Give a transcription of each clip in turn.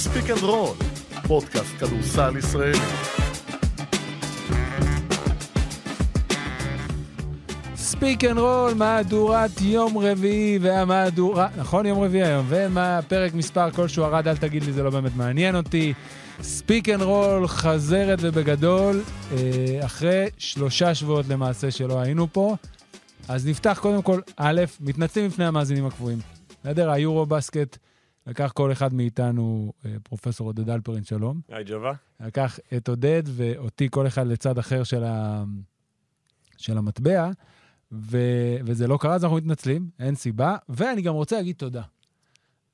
ספיק אנד רול, פודקאסט כדורסל ישראלי. ספיק אנד רול, מהדורת יום רביעי, והמהדורה, נכון יום רביעי היום, ומהפרק מספר כלשהו, ארד אל תגיד לי, זה לא באמת מעניין אותי. ספיק אנד רול חוזרת ובגדול, אה, אחרי שלושה שבועות למעשה שלא היינו פה. אז נפתח קודם כל, א', מתנצלים בפני המאזינים הקבועים. בסדר, היורו בסקט לקח כל אחד מאיתנו, אה, פרופסור עודד אלפרין, שלום. היי ג'ובה. לקח את עודד ואותי, כל אחד לצד אחר של, ה... של המטבע, ו... וזה לא קרה, אז אנחנו מתנצלים, אין סיבה. ואני גם רוצה להגיד תודה.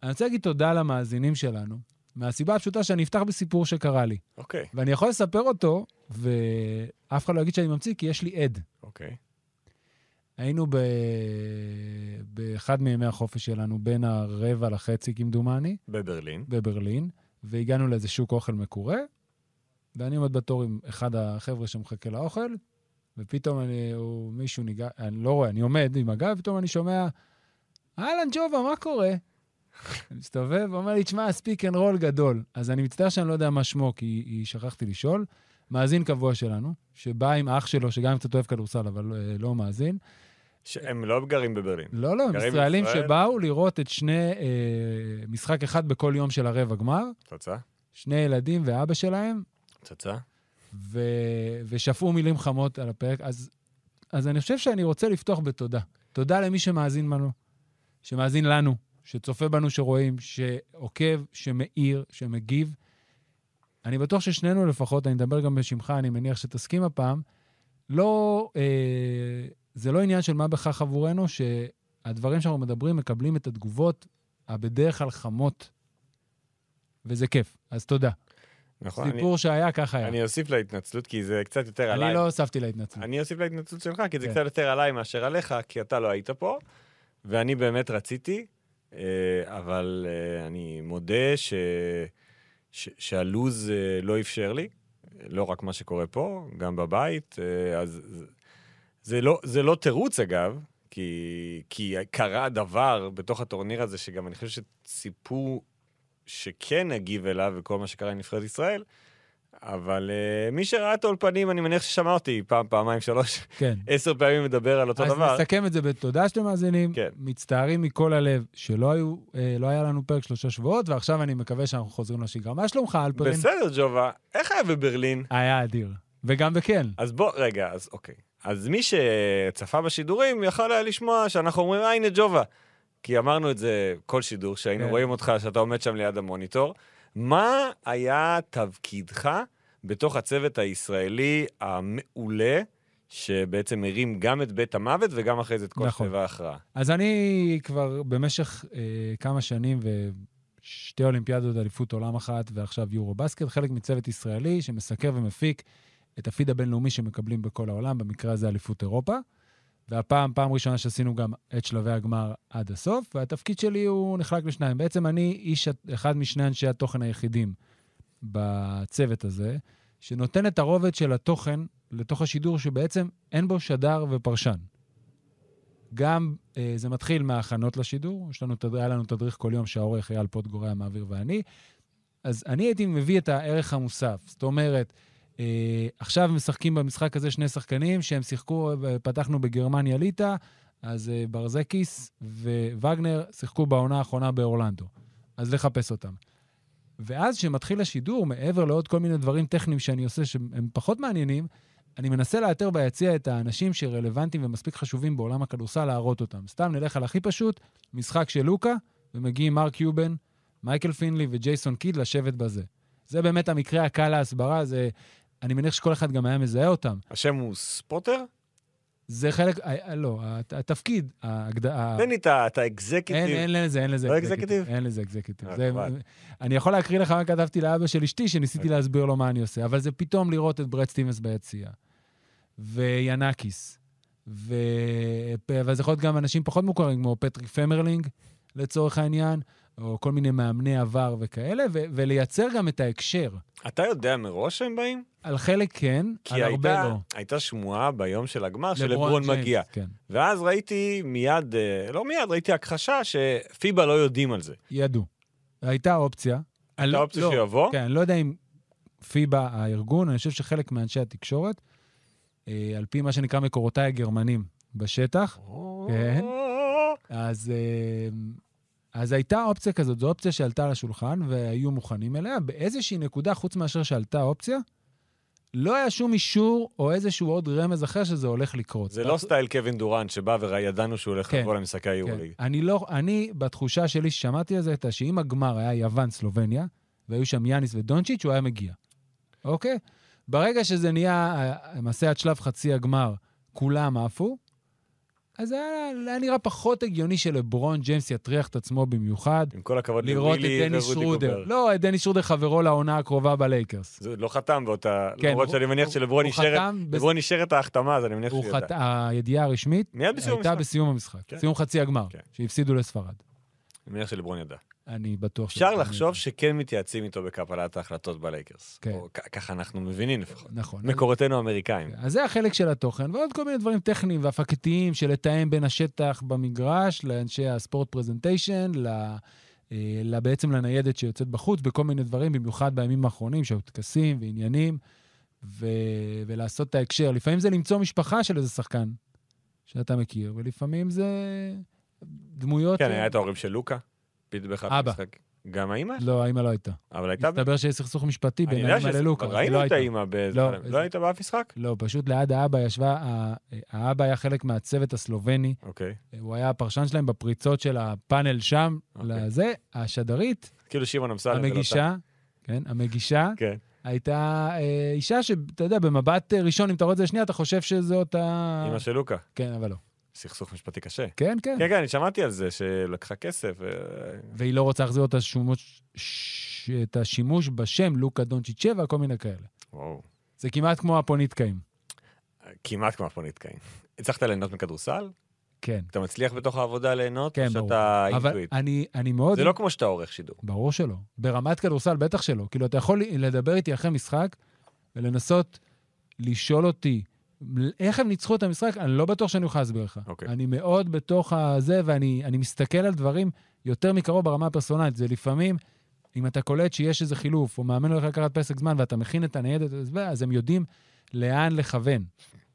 אני רוצה להגיד תודה למאזינים שלנו, מהסיבה הפשוטה שאני אפתח בסיפור שקרה לי. אוקיי, ואני יכול לספר אותו, ואף אחד לא יגיד שאני ממציא, כי יש לי עד. אוקיי. היינו ב... באחד מימי החופש שלנו, בין הרבע לחצי כמדומני, בברלין. בברלין, והגענו לאיזה שוק אוכל מקורה, ואני עומד בתור עם אחד החבר'ה שמחכה לאוכל, ופתאום אני, הוא, מישהו ניגע, אני לא רואה, אני עומד עם הגב, ופתאום אני שומע, אהלן ג'ובה, מה קורה? אני מסתובב, אומר לי, תשמע, ספיק אנד רול גדול. אז אני מצטער שאני לא יודע מה שמו, כי שכחתי לשאול. מאזין קבוע שלנו, שבא עם אח שלו, שגם קצת אוהב כדורסל, אבל אה, לא מאזין. שהם לא גרים בברלין. לא, לא, הם ישראלים בישראל? שבאו לראות את שני, אה, משחק אחד בכל יום של הרבע גמר, תוצאה? שני ילדים ואבא שלהם, תוצאה? ו... ושפעו מילים חמות על הפרק. אז, אז אני חושב שאני רוצה לפתוח בתודה. תודה למי שמאזין לנו, שמאזין לנו, שצופה בנו, שרואים, שעוקב, שמעיר, שמגיב. אני בטוח ששנינו לפחות, אני מדבר גם בשמך, אני מניח שתסכים הפעם, לא, אה, זה לא עניין של מה בכך עבורנו, שהדברים שאנחנו מדברים מקבלים את התגובות הבדרך כלל חמות, וזה כיף. אז תודה. נכון. סיפור אני- שהיה, ככה היה. אני אוסיף להתנצלות, כי זה קצת יותר עליי. אני לא הוספתי להתנצלות. אני אוסיף להתנצלות שלך, כי זה כן. קצת יותר עליי מאשר עליך, כי אתה לא היית פה, ואני באמת רציתי, אה, אבל אה, אני מודה ש... ש... שהלו"ז אה, לא אפשר לי, לא רק מה שקורה פה, גם בבית, אז זה- לא, זה לא תירוץ אגב, כי, כי קרה דבר בתוך הטורניר הזה, שגם אני חושב שציפו שכן נגיב אליו וכל מה שקרה עם נבחרת ישראל, אבל uh, מי שראה את האולפנים, אני מניח ששמע אותי פעם, פעמיים, שלוש, כן. עשר פעמים מדבר על אותו אז דבר. נסכם את זה בתודה שאתם מאזינים. כן. מצטערים מכל הלב שלא היו, אה, לא היה לנו פרק שלושה שבועות, ועכשיו אני מקווה שאנחנו חוזרים לשגרה. מה שלומך, אלפרין? בסדר, ג'ובה, איך היה בברלין? היה אדיר. וגם בכן. אז בוא, רגע, אז אוקיי. אז מי שצפה בשידורים יכול היה לשמוע שאנחנו אומרים, אה, הנה ג'ובה. כי אמרנו את זה כל שידור, שהיינו כן. רואים אותך, שאתה עומד שם ליד המוניטור. מה היה תפקידך בתוך הצוות הישראלי המעולה, שבעצם הרים גם את בית המוות וגם אחרי זה את כל נכון. שלבי ההכרעה? אז אני כבר במשך אה, כמה שנים ושתי אולימפיאדות אליפות עולם אחת, ועכשיו יורו בסקט, חלק מצוות ישראלי שמסקר ומפיק את הפיד הבינלאומי שמקבלים בכל העולם, במקרה הזה אליפות אירופה. והפעם, פעם ראשונה שעשינו גם את שלבי הגמר עד הסוף, והתפקיד שלי הוא נחלק לשניים. בעצם אני איש, אחד משני אנשי התוכן היחידים בצוות הזה, שנותן את הרובד של התוכן לתוך השידור, שבעצם אין בו שדר ופרשן. גם אה, זה מתחיל מההכנות לשידור, יש לנו, היה לנו תדריך כל יום שהעורך אייל פוטגורי המעביר ואני. אז אני הייתי מביא את הערך המוסף. זאת אומרת, עכשיו משחקים במשחק הזה שני שחקנים שהם שיחקו, אה, פתחנו בגרמניה ליטא, אז אה, ברזקיס ווגנר שיחקו בעונה האחרונה באורלנדו. אז לחפש אותם. ואז כשמתחיל השידור, מעבר לעוד כל מיני דברים טכניים שאני עושה שהם פחות מעניינים, אני מנסה לאתר ביציע את האנשים שרלוונטיים ומספיק חשובים בעולם הכדורסל להראות אותם. סתם נלך על הכי פשוט, משחק של לוקה, ומגיעים מרק קיובן, מייקל פינלי וג'ייסון קיד לשבת בזה. זה באמת המקרה הקל להסברה, זה... אני מניח שכל אחד גם היה מזהה אותם. השם הוא ספוטר? זה חלק, אה, לא, הת- התפקיד, ההגד... ה- תן לי את ה executive. אין, אין לזה, אין לזה לא executive. אין לזה executive. אה. אני יכול להקריא לך מה כתבתי לאבא של אשתי, שניסיתי אוקיי. להסביר לו מה אני עושה, אבל זה פתאום לראות את ברד סטיבנס ביציע, וינקיס, ו... וזה יכול להיות גם אנשים פחות מוכרים, כמו פטריק פמרלינג, לצורך העניין, או כל מיני מאמני עבר וכאלה, ו... ולייצר גם את ההקשר. אתה יודע מראש שהם באים? על חלק כן, כי על הרבה הייתה, לא. הייתה שמועה ביום של הגמר לברון שלברון ג'יימס, מגיע. כן, ואז ראיתי מיד, אה, לא מיד, ראיתי הכחשה שפיבה לא יודעים על זה. ידעו. הייתה אופציה, אני לא- האופציה לא, שיבוא? כן, אני לא יודע אם פיבה הארגון, אני חושב שחלק מאנשי התקשורת, אה, על פי מה שנקרא מקורותיי הגרמנים בשטח, כן. אז, אה, אז הייתה אופציה כזאת, זו אופציה שעלתה על השולחן והיו מוכנים אליה. באיזושהי נקודה, חוץ מאשר שעלתה האופציה, לא היה שום אישור או איזשהו עוד רמז אחר שזה הולך לקרות. זה לא סטייל קווין דורנט שבא וידענו שהוא הולך כן. לבוא למשחקי כן. היורוליג. אני לא, אני, בתחושה שלי ששמעתי על זה, הייתה שאם הגמר היה יוון-סלובניה, והיו שם יאניס ודונצ'יץ', הוא היה מגיע. אוקיי? ברגע שזה נהיה, אה, למעשה עד שלב חצי הגמר, כולם עפו, אז היה, היה נראה פחות הגיוני שלברון ג'יימס יטריח את עצמו במיוחד, עם כל הכבוד לראות את לווילי דניס ורודי שרודר. גובר. לא, את דניס שרודר חברו לעונה הקרובה בלייקרס. זה לא חתם באותה... כן, למרות שאני מניח שלברון אישר את- את ההחתמה, אז אני מניח הוא שהוא חת... ידע. הידיעה הרשמית הייתה המשחק. בסיום המשחק, כן. סיום חצי הגמר, כן. שהפסידו לספרד. אני מניח שלברון ידע. אני בטוח אפשר שזה- לחשוב שכן מתייעצים איתו בקבלת ההחלטות בלייקרס. כן. או ככה אנחנו מבינים לפחות. נכון. מקורותינו האמריקאים. אז זה החלק של התוכן, ועוד כל מיני דברים טכניים והפקתיים של לתאם בין השטח במגרש לאנשי הספורט פרזנטיישן, ל... אה, ל- בעצם לניידת שיוצאת בחוץ, בכל מיני דברים, במיוחד בימים האחרונים, שהיו טקסים ועניינים, ו... ולעשות את ההקשר. לפעמים זה למצוא משפחה של איזה שחקן שאתה מכיר, ולפעמים זה דמויות... כן, ש- היה את ההורים של לוקה, באחד אבא. המשחק. גם האימא? לא, האמא לא הייתה. אבל הייתה... מסתבר שיש סכסוך משפטי בין שזה- ללוקה. ראינו לא את. האימא באיזה... לא, לא היית באף משחק? לא, פשוט ליד האבא ישבה, האבא היה חלק מהצוות הסלובני, אוקיי. הוא היה הפרשן שלהם בפריצות של הפאנל שם, אוקיי. לזה. השדרית, כאילו שמעון אמסלם. ולא המגישה, כן, המגישה. כן. הייתה אה, אישה שאתה יודע, במבט ראשון, אם אתה רואה את זה שנייה, אתה חושב שזאת ה... אימא של לוקה. כן, אבל לא. סכסוך משפטי קשה. כן, כן. כן, כן, אני שמעתי על זה, שלקחה כסף. ו- והיא לא רוצה להחזיר את השימוש, ש- את השימוש בשם לוקה דונצ'יצ'בה, כל מיני כאלה. וואו. זה כמעט כמו הפוניטקאים. כמעט כמו הפוליטיקאים. הצלחת ליהנות מכדורסל? כן, אתה מצליח בתוך העבודה ליהנות? כן, ברור. שאתה אבל אינטואיט? אני, אני מאוד... זה לא כמו שאתה עורך שידור. ברור שלא. ברמת כדורסל בטח שלא. כאילו, אתה יכול לדבר איתי אחרי משחק ולנסות לשאול אותי איך הם ניצחו את המשחק, אני לא בטוח שאני אוכל להסביר לך. אוקיי. אני מאוד בתוך הזה, ואני אני מסתכל על דברים יותר מקרוב ברמה הפרסונלית. זה לפעמים, אם אתה קולט שיש איזה חילוף, או מאמן הולך לקחת פסק זמן, ואתה מכין את הניידת, אז- הם יודעים לאן לכוון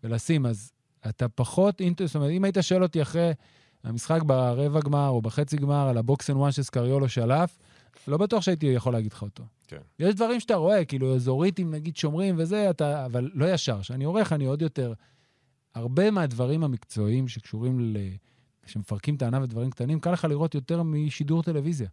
ולשים. אז אתה פחות into... זאת אומרת, אם היית שואל אותי אחרי המשחק ברבע גמר או בחצי גמר על ה box and one שסקריולו שלף, לא בטוח שהייתי יכול להגיד לך אותו. כן. יש דברים שאתה רואה, כאילו אזוריתים, נגיד שומרים וזה, אתה, אבל לא ישר. כשאני עורך, אני עוד יותר... הרבה מהדברים המקצועיים שקשורים ל... כשמפרקים את הענף ודברים קטנים, קל לך לראות יותר משידור טלוויזיה.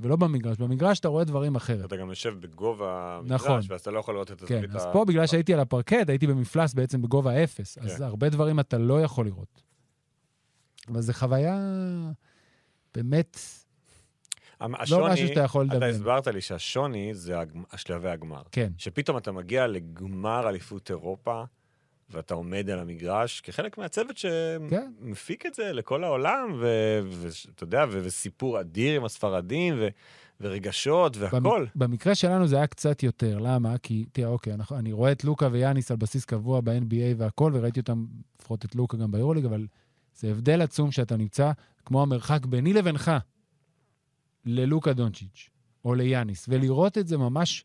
ולא במגרש. במגרש אתה רואה דברים אחרת. אתה גם יושב בגובה נכון. המגרש, ואז אתה לא יכול לראות את כן, הזווית אז ה... פה, בגלל שהייתי על הפרקט, הייתי במפלס בעצם בגובה אפס. אז כן. הרבה דברים אתה לא יכול לראות. אבל זו חוויה באמת לא השוני, משהו שאתה יכול אתה לדבר. הסברת לי שהשוני זה השלבי הגמר. כן. שפתאום אתה מגיע לגמר אליפות אירופה, ואתה עומד על המגרש כחלק מהצוות כן. שמפיק את זה לכל העולם, ואתה יודע, ו- וסיפור אדיר עם הספרדים, ו- ורגשות והכל. במ- במקרה שלנו זה היה קצת יותר, למה? כי, תראה, אוקיי, אנחנו, אני רואה את לוקה ויאניס על בסיס קבוע ב-NBA והכל, וראיתי אותם, לפחות את לוקה גם ביורוליג, אבל זה הבדל עצום שאתה נמצא כמו המרחק ביני לבינך ללוקה דונצ'יץ' או ליאניס, ולראות את זה ממש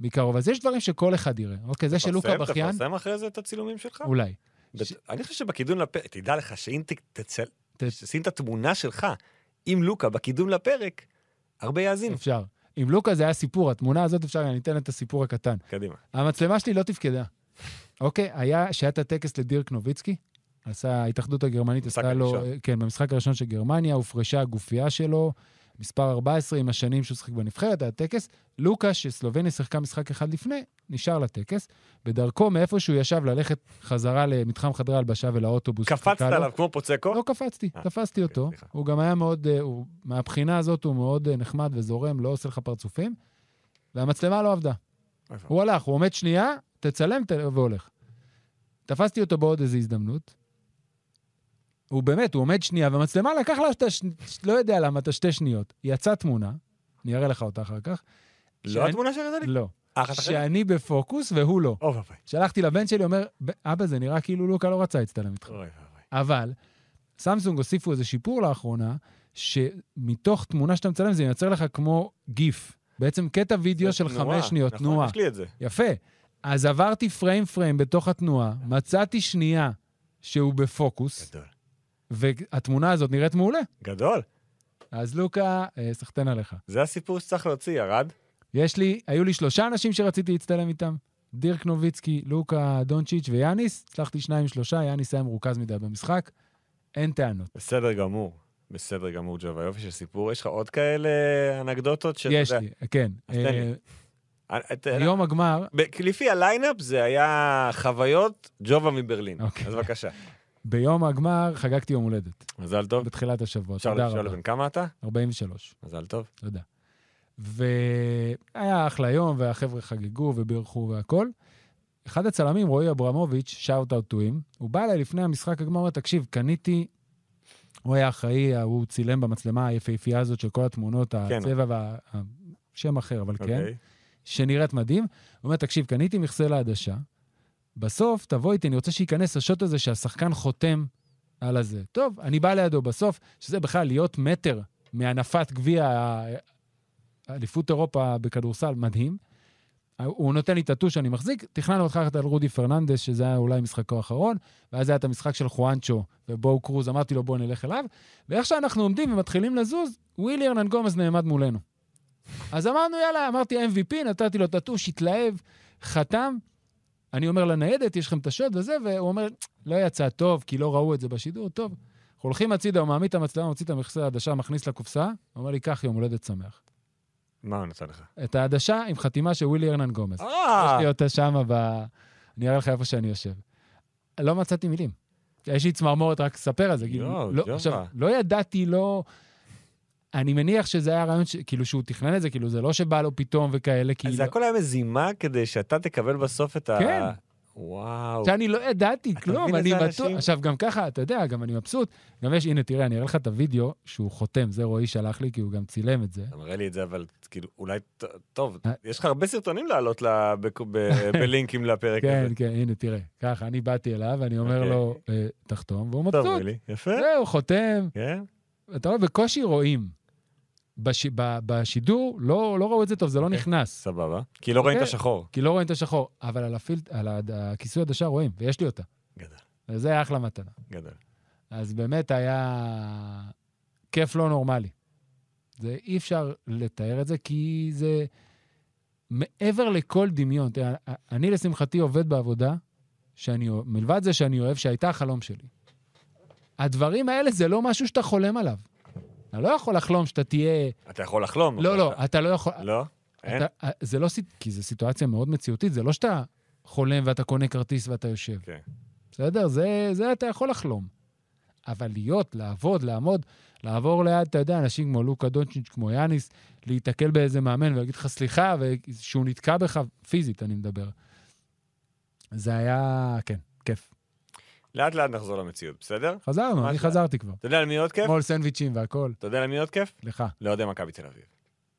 מקרוב. אז יש דברים שכל אחד יראה. אוקיי, זה שלוקה בכיין, תפרסם אחרי זה את הצילומים שלך? אולי. אני חושב שבקידום לפרק, תדע לך שאם תצל... תשים את התמונה שלך עם לוקה בקידום לפרק, הרבה יאזינו. אפשר. עם לוקה זה היה סיפור, התמונה הזאת אפשר, אני אתן את הסיפור הקטן. קדימה. המצלמה שלי לא תפקדה. אוקיי, היה, שהיה את הטקס לדירק נוביצקי, עשה, ההתאחדות הגרמנית עשתה לו. כן, במשחק הראשון של גרמניה, הופרשה הגופייה שלו, מספר 14 עם השנים שהוא שיחק בנבחרת, היה טקס. לוקה, שסלובניה שיחקה משחק אחד לפני, נשאר לטקס. בדרכו, מאיפה שהוא ישב, ללכת חזרה למתחם חדרי הלבשה ולאוטובוס. קפצת. עליו כמו פוצקו? לא קפצתי, אה, תפסתי אוקיי, אותו. סליחה. הוא גם היה מאוד, אה, הוא- מהבחינה הזאת הוא מאוד אה, נחמד וזורם, לא עושה לך פרצופים, והמצלמה לא עבדה. ואבוי. הוא הלך, הוא עומד שנייה, תצלם ת- והולך. תפסתי אותו בעוד איזו הזדמנות. הוא באמת, הוא עומד שנייה, והמצלמה לקח לה, את הש... לא יודע למה, את השתי שניות. יצאה תמונה, אני אראה לך אותה אחר כך. לא שאני- התמונה שהראית לי? לא. אה? שאני בפוקוס והוא לא. אוי ואבוי. שלחתי לבן שלי, אומר, "ב- אבא, זה נראה כאילו לוקה לא רצה להצטלם איתך. אוי ואבוי. אבל סמסונג הוסיפו איזה שיפור לאחרונה, שמתוך תמונה שאתה מצלם זה ייצר לך כמו גיף. בעצם קטע וידאו של תנועה, חמש שניות, נכון, תנועה. יש לי את זה. יפה. אז עברתי פריים פריים בתוך התנועה, מצאתי שנייה שהוא בפוקוס, גדול. והתמונה הזאת נראית מעולה. גדול. אז לוקה, אה, סחטיין עליך. זה הסיפור שצריך להוציא, ירד. יש לי, היו לי שלושה אנשים שרציתי להצטלם איתם. דירק נוביצקי, לוקה דונצ'יץ' ויאניס. הצלחתי שניים משלושה, יאניס היה מרוכז מדי במשחק. אין טענות. בסדר גמור. בסדר גמור, ג'ובה. יופי של סיפור. יש לך עוד כאלה אנקדוטות שאתה יש יודע? לי, כן. אז תן לי. אה, אה, היום הגמר, לפי ה lineup זה היה חוויות ג'ובה מברלין. אוקיי. אז בבקשה. ביום הגמר חגגתי יום הולדת, מזל טוב. בתחילת השבוע. אפשר תודה לשאול רבה. בן כמה אתה? 43, מזל טוב. תודה. והיה אחלה יום, והחבר'ה חגגו ובירכו והכול. אחד הצלמים, רועי אברמוביץ', שאוט אאוט טו ים, הוא בא אליי לפני המשחק הגמר, אומר, תקשיב, קניתי, הוא היה אחראי, הוא צילם במצלמה היפהפייה הזאת של כל התמונות, כן. הצבע וה... שם אחר, אבל כן, אוקיי. שנראית מדהים. הוא אומר, תקשיב, קניתי מכסה לעדשה, בסוף תבוא איתי, אני רוצה שייכנס השוט הזה שהשחקן חותם על הזה. טוב, אני בא לידו בסוף, שזה בכלל להיות מטר מהנפת גביע אליפות אירופה בכדורסל, מדהים. הוא נותן לי את הטוש שאני מחזיק, תכננו לקחת על רודי פרננדס, שזה היה אולי משחקו האחרון, ואז היה את המשחק של חואנצ'ו ובואו קרוז, אמרתי לו בואו נלך אליו, ואיך שאנחנו עומדים ומתחילים לזוז, ווילי ארנן גומז נעמד מולנו. אז אמרנו, יאללה, אמרתי MVP, נתתי לו את הטוש, התלהב, חתם. אני אומר לניידת, יש לכם את השוד וזה, והוא אומר, לא יצא טוב, כי לא ראו את זה בשידור, טוב. אנחנו הולכים הצידה, הוא מעמיד את המצלמה, מוציא את המכסה העדשה, מכניס לקופסה, הוא אומר לי, קח יום הולדת שמח. מה הוא נתן לך? את העדשה עם חתימה של ווילי ארנן גומז. יש אה! לי אותה שמה ב... אני אראה לך איפה שאני יושב. לא מצאתי מילים. יש לי צמרמורת רק לספר על זה. כאילו, יואו, לא, ג'ובה. עכשיו, לא ידעתי, לא... אני מניח שזה היה רעיון, ש... כאילו, שהוא תכנן את זה, כאילו, זה לא שבא לו פתאום וכאלה, כאילו... אז זה הכל היה מזימה כדי שאתה תקבל בסוף את ה... כן. וואו. שאני לא ידעתי כלום, אני בטוח... עכשיו, גם ככה, אתה יודע, גם אני מבסוט. גם יש, הנה, תראה, אני אראה לך את הוידאו שהוא חותם, זה רועי שלח לי, כי הוא גם צילם את זה. אתה מראה לי את זה, אבל כאילו, אולי... טוב, אה. יש לך הרבה סרטונים לעלות בלינקים לפרק כן, הזה. כן, הנה, תראה. ככה, אני באתי אליו, ואני אומר אוקיי. לו, "אה, תחתום, והוא טוב, מבסוט. מילי. יפה. זהו, חותם. כן? אתה רואה, בקושי רואים. בש... ב... בשידור לא, לא ראו את זה טוב, זה לא אוקיי. נכנס. סבבה. כי לא רואים את אוקיי. השחור. כי לא רואים את השחור, אבל על, הפילט... על הכיסוי עדשה רואים, ויש לי אותה. גדול, וזה היה אחלה מתנה. גדול. אז באמת היה כיף לא נורמלי. זה אי אפשר לתאר את זה, כי זה מעבר לכל דמיון. תראה, אני לשמחתי עובד בעבודה, שאני, מלבד זה שאני אוהב, שהייתה החלום שלי. הדברים האלה זה לא משהו שאתה חולם עליו. אתה לא יכול לחלום שאתה תהיה... אתה יכול לחלום. לא, לא, אתה- אתה לא יכול... לא? אין? אתה, זה לא... כי זו סיטואציה מאוד מציאותית, זה לא שאתה חולם ואתה קונה כרטיס ואתה יושב. כן. בסדר? זה, זה אתה יכול לחלום. אבל להיות, לעבוד, לעמוד, לעבור ליד, אתה יודע, אנשים כמו לוקה דונצ'יץ', כמו יאניס, להיתקל באיזה מאמן ולהגיד לך סליחה, ושהוא נתקע בך, פיזית אני מדבר. זה היה, כן, כיף. לאט לאט נחזור למציאות, בסדר? חזרנו, אני. חזרתי כבר. אתה יודע למי עוד כיף? אתמול סנדוויצ'ים והכול. אתה יודע למי עוד כיף? לך. לאוהדי מכבי תל אביב.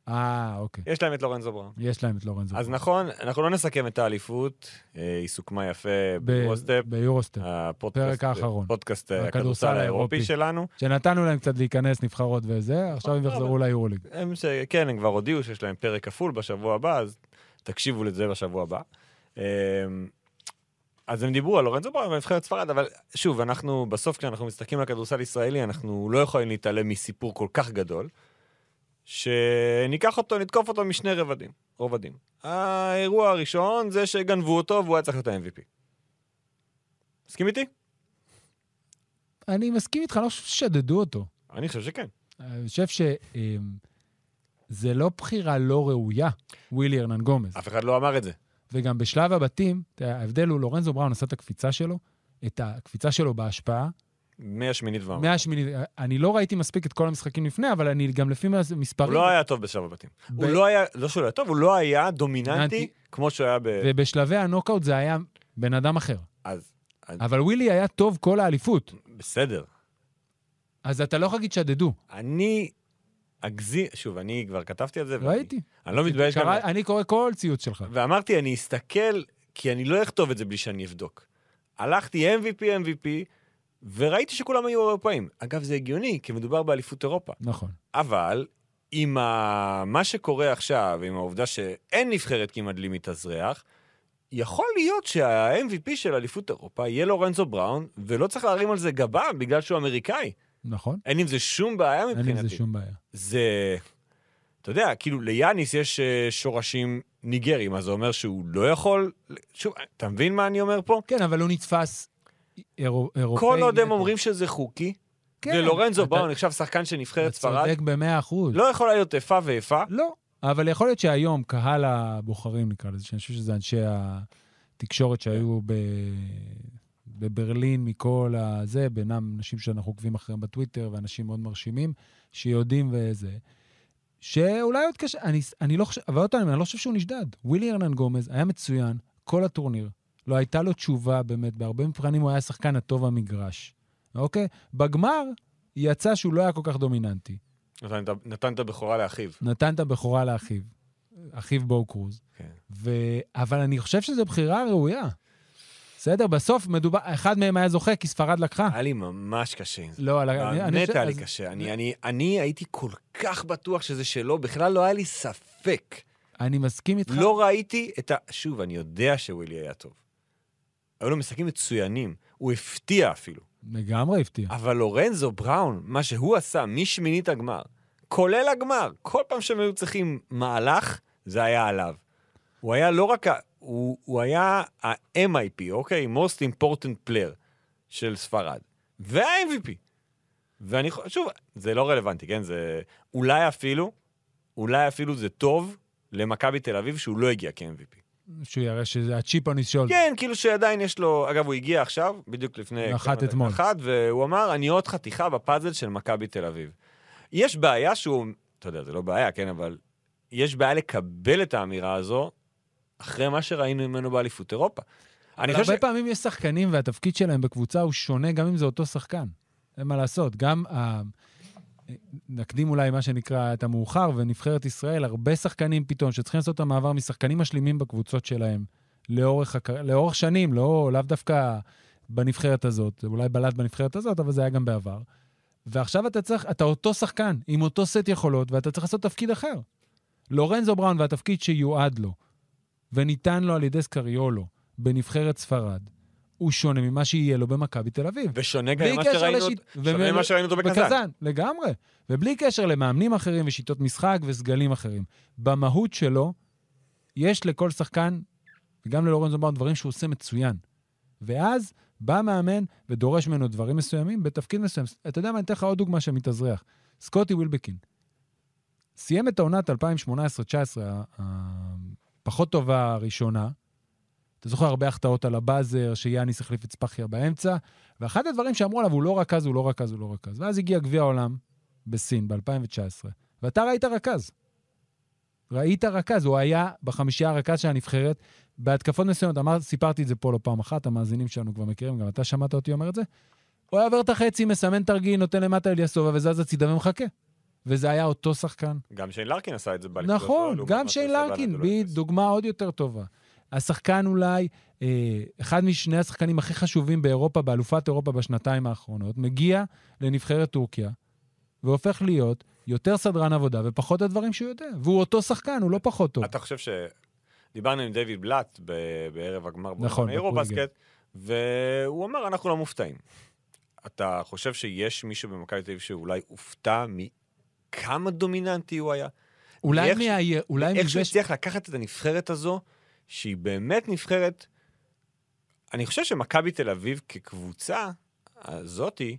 אה, אוקיי. יש להם את לורנזו בראון. יש להם את לורנזו. אז נכון, אנחנו לא נסכם את האליפות, אה, היא סוכמה יפה ביורוסטפ, ביורוסטפ. הפודקאסט- פרק האחרון. פודקאסט אה, הכדורסל האירופי. שלנו. שנתנו להם קצת להיכנס נבחרות וזה, עכשיו הם יחזרו ליורוליג. כן, הם כבר הודיעו שיש להם פרק כפול בשבוע הבא, אז תקשיבו לזה בשבוע הבא. אז הם דיברו על לורנזו בראון ונבחרת ספרד, אבל שוב, אנחנו בסוף כשאנחנו מסתכלים על כדורסל ישראלי, אנחנו לא יכולים להתעלם מסיפור כל כך גדול, שניקח אותו, נתקוף אותו משני רבדים, רובדים. האירוע הראשון זה שגנבו אותו והוא היה צריך להיות ה-MVP. מסכים איתי? אני מסכים איתך, אני לא חושב ששדדו אותו. אני חושב שכן. אני חושב שזה לא בחירה לא ראויה, ווילי ארנן גומז. אף אחד לא אמר את זה. וגם בשלב הבתים, ההבדל הוא, לורנזו בראון עשה את הקפיצה שלו, את הקפיצה שלו בהשפעה, מהשמינית ומעלה. מהשמינית, אני לא ראיתי מספיק את כל המשחקים לפני, אבל אני גם לפי מספרים... הוא לא היה טוב בשלב הבתים. ב- הוא לא היה, לא שהוא לא היה טוב, הוא לא היה דומיננטי דומיננטי. כמו שהוא היה ב... ובשלבי הנוקאוט זה היה בן אדם אחר. אז, אז אבל ווילי היה טוב כל האליפות, בסדר. אז אתה לא יכול להגיד שדדו. אני אגזים, שוב, אני כבר כתבתי על זה. ואני- ראיתי. אני לא מתבייש גם... אני קורא כל ציוץ שלך. ואמרתי, אני אסתכל, כי אני לא אכתוב את זה בלי שאני אבדוק. הלכתי MVP, MVP, וראיתי שכולם היו אירופאים. אגב, זה הגיוני, כי מדובר באליפות אירופה. נכון. אבל עם ה... מה שקורה עכשיו, עם העובדה שאין נבחרת כמעט בלי מתאזרח, יכול להיות שה-MVP של אליפות אירופה יהיה לורנזו בראון, ולא צריך להרים על זה גבה בגלל שהוא אמריקאי. נכון? אין עם זה שום בעיה אין מבחינתי. עם זה שום בעיה. זה... אתה יודע, כאילו ליאניס יש אה, שורשים ניגרים, אז זה אומר שהוא לא יכול... שוב, אתה מבין מה אני אומר פה? כן, אבל הוא נתפס אירו- אירופאי. כל עוד הם. אומרים שזה חוקי, כן, ולורנזו אתה- בראון נחשב שחקן של נבחרת אתה ספרד, צודק במאה אחוז. לא יכולה להיות איפה ואיפה. לא, אבל יכול להיות שהיום קהל הבוחרים, נקרא לזה, שאני חושב שזה אנשי התקשורת שהיו ב... בברלין מכל הזה, בינם אנשים שאנחנו עוקבים אחריהם בטוויטר ואנשים מאוד מרשימים, שיודעים וזה, שאולי עוד קשה, אני, אני לא חושב, אבל עוד פעם, אני לא חושב שהוא נשדד. ווילי ארנן גומז היה מצוין כל הטורניר. לא הייתה לו תשובה באמת, בהרבה מבחנים הוא היה השחקן הטוב במגרש, אוקיי? בגמר יצא שהוא לא היה כל כך דומיננטי. נתן נתן את הבכורה לאחיו. נתן את הבכורה לאחיו, אחיו בואו קרוז. כן. ו... אבל אני חושב שזו בחירה ראויה. בסדר, בסוף מדובר, אחד מהם היה זוכה כי ספרד לקחה. היה לי ממש קשה עם זה. לא, באמת היה לי קשה. אני- אני- אני הייתי כל כך בטוח שזה שלו, בכלל לא היה לי ספק. אני מסכים איתך. לא ראיתי את ה... שוב, אני יודע שווילי היה טוב. היו לו משחקים מצוינים. הוא הפתיע אפילו. לגמרי הפתיע. אבל לורנזו בראון, מה שהוא עשה משמינית הגמר, כולל הגמר, כל פעם שהם היו צריכים מהלך, זה היה עליו. הוא היה לא רק. הוא, הוא היה ה-MIP, אוקיי? most important player של ספרד. וה-MVP. ואני חושב, שוב, זה לא רלוונטי, כן? זה אולי אפילו, אולי אפילו זה טוב למכבי תל אביב שהוא לא הגיע כ-MVP. שהוא יראה שזה הצ'יפ on his shoulder. כן, כאילו שעדיין יש לו... אגב, הוא הגיע עכשיו, בדיוק לפני... נחת אתמול. נחת, והוא אמר, אני עוד חתיכה בפאזל של מכבי תל אביב. יש בעיה שהוא... אתה יודע, זה לא בעיה, כן, אבל... יש בעיה לקבל את האמירה הזו אחרי מה שראינו ממנו באליפות אירופה. אני אבל הרבה ש... פעמים יש שחקנים והתפקיד שלהם בקבוצה הוא שונה, גם אם זה אותו שחקן. אין מה לעשות. גם, ה... נקדים אולי מה שנקרא את המאוחר, ונבחרת ישראל, הרבה שחקנים פתאום שצריכים לעשות את המעבר משחקנים משלימים בקבוצות שלהם לאורך, הק... לאורך שנים, לא, לאו דווקא בנבחרת הזאת, זה אולי בלט בנבחרת הזאת, אבל זה היה גם בעבר. ועכשיו אתה צריך, אתה אותו שחקן, עם אותו סט יכולות, ואתה צריך לעשות תפקיד אחר. לורנזו בראון והתפקיד שיועד לו, וניתן לו על ידי סקריולו בנבחרת ספרד, הוא שונה ממה שיהיה לו במכבי תל אביב. ושונה גם ממה שראינו לשיט- שונה ממה שראינו אותו בקזאן. בקזאן, לגמרי. ובלי קשר למאמנים אחרים ושיטות משחק וסגלים אחרים. במהות שלו, יש לכל שחקן, וגם ללורנזו בראון, דברים שהוא עושה מצוין. ואז בא מאמן ודורש ממנו דברים מסוימים בתפקיד מסוים. אתה יודע מה, אני אתן לך עוד דוגמה שמתאזרח. סקוטי ווילבקין. סיים את העונת 2018-2019, הפחות טובה הראשונה. אתה זוכר הרבה החטאות על הבאזר, שיאניס החליף את ספחיה באמצע, ואחד הדברים שאמרו עליו, הוא לא רכז, הוא לא רכז, הוא לא רכז. ואז הגיע גביע העולם בסין ב-2019, ואתה ראית רכז. ראית רכז, הוא היה בחמישייה הרכז של הנבחרת, בהתקפות מסוימות, אמר, סיפרתי את זה פה לא פעם אחת, המאזינים שלנו כבר מכירים, גם אתה שמעת אותי אומר את זה. הוא היה עובר את החצי, מסמן תרגיל, נותן למטה אליאסובה, וזז הצידה ומחכה. וזה היה אותו שחקן. גם שיין לארקין עשה את זה באליפות. נכון, לעומת גם שיין לארקין. דוגמה עוד יותר טובה. השחקן אולי, אה, אחד משני השחקנים הכי חשובים באירופה, באלופת אירופה בשנתיים האחרונות, מגיע לנבחרת טורקיה, והופך להיות יותר סדרן עבודה ופחות הדברים שהוא יודע. והוא אותו שחקן, הוא לא פחות טוב. אתה חושב ש... דיברנו עם דיוויד בלאט ב- בערב הגמר נכון, באירו בפולגן. בסקט, והוא אמר, אנחנו לא מופתעים. אתה חושב שיש מישהו במכבי תל אביב שאולי הופתע מכמה דומיננטי הוא היה? אולי מה... אולי איך שהוא מזה... הצליח לקחת את הנבחרת הזו, שהיא באמת נבחרת... אני חושב שמכבי תל אביב כקבוצה הזאתי,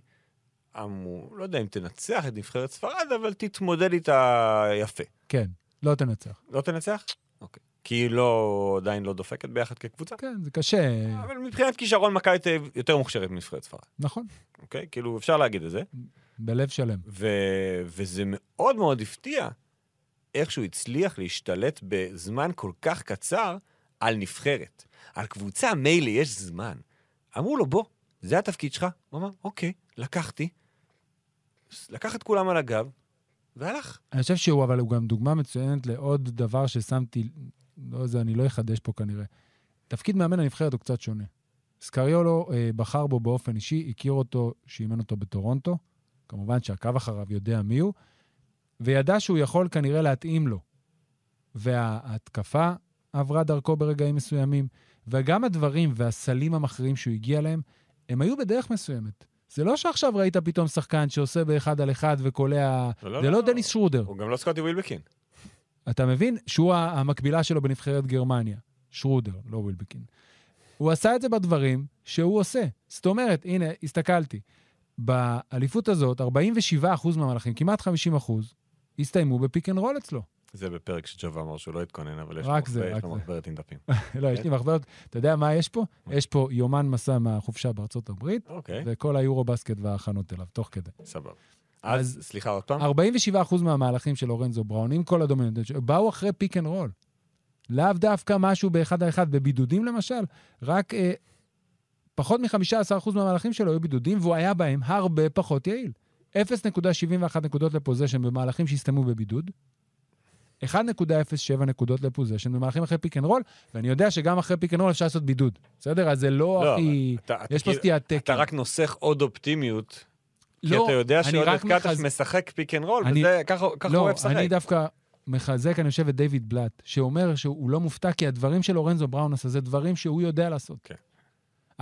אמור, לא יודע אם תנצח את נבחרת ספרד, אבל תתמודד איתה יפה. כן, לא תנצח. לא תנצח? אוקיי. כי היא לא, עדיין לא דופקת ביחד כקבוצה? כן, זה קשה. אבל מבחינת כישרון, מכבי תל אביב יותר מוכשרת מנבחרת ספרד, נכון, אוקיי? כאילו, אפשר להגיד את זה. בלב שלם. ו... וזה מאוד מאוד הפתיע איך שהוא הצליח להשתלט בזמן כל כך קצר על נבחרת. על קבוצה, מילא, יש זמן. אמרו לו, בוא, זה התפקיד שלך. הוא אמר, אוקיי, לקחתי. לקח את כולם על הגב, והלך. אני חושב שהוא, אבל הוא גם דוגמה מצוינת לעוד דבר ששמתי, לא זה, אני לא אחדש פה כנראה. תפקיד מאמן הנבחרת הוא קצת שונה. סקריולו אה, בחר בו באופן אישי, הכיר אותו, שאימן אותו בטורונטו. כמובן שעקב אחריו יודע מי הוא, וידע שהוא יכול כנראה להתאים לו. וההתקפה עברה דרכו ברגעים מסוימים, וגם הדברים והסלים המכריעים שהוא הגיע להם, הם היו בדרך מסוימת. זה לא שעכשיו ראית פתאום שחקן שעושה באחד על אחד וקולע... לא, זה לא, לא לא. דניס שרודר. הוא גם לא סקוטי ווילבקין. אתה מבין? שהוא המקבילה שלו בנבחרת גרמניה. שרודר, לא ווילבקין. הוא עשה את זה בדברים שהוא עושה. זאת אומרת, הנה, הסתכלתי. באליפות הזאת, 47% מהמהלכים, כמעט 50%, הסתיימו ב pick and roll אצלו. זה בפרק שג'ובה אמר שהוא לא התכונן, אבל יש רק לו זה, רק לו. מחברת עם דפים. לא, יש לי מחברת, אתה יודע מה יש פה? יש פה יומן מסע מהחופשה בארצות הברית, אוקיי, וכל היורו-בסקט וההכנות אליו, תוך כדי. סבבה. אז, סליחה עוד פעם. 47% מהמהלכים של לורנזו בראון, עם כל הדומיננטיות שלו, באו אחרי pick and roll. לאו דווקא משהו באחד על אחד. בבידודים למשל, רק אה, פחות מ-15% מהמהלכים שלו היו בידודים, והוא היה בהם הרבה פחות יעיל. 0.71 נקודות ל possession במהלכים שהסתיימו בבידוד, 1.07 נקודות ל possession במהלכים אחרי pick and roll, ואני יודע שגם אחרי pick and roll אפשר לעשות בידוד. בסדר? אז זה לא לא, הכי... אתה- יש פה כאילו- סטיית תקן. אתה רק נוסך עוד אופטימיות, כי לא, אתה יודע שעודד קטש מחז- משחק pick and roll, אני- וזה, ככה ככה הוא לא, אוהב לשחק. אני דווקא מחזק, אני חושב, את דיוויד בלאט, שאומר שהוא לא מופתע, כי הדברים של לורנזו בראון עשה, זה דברים שהוא יודע לעשות. כן.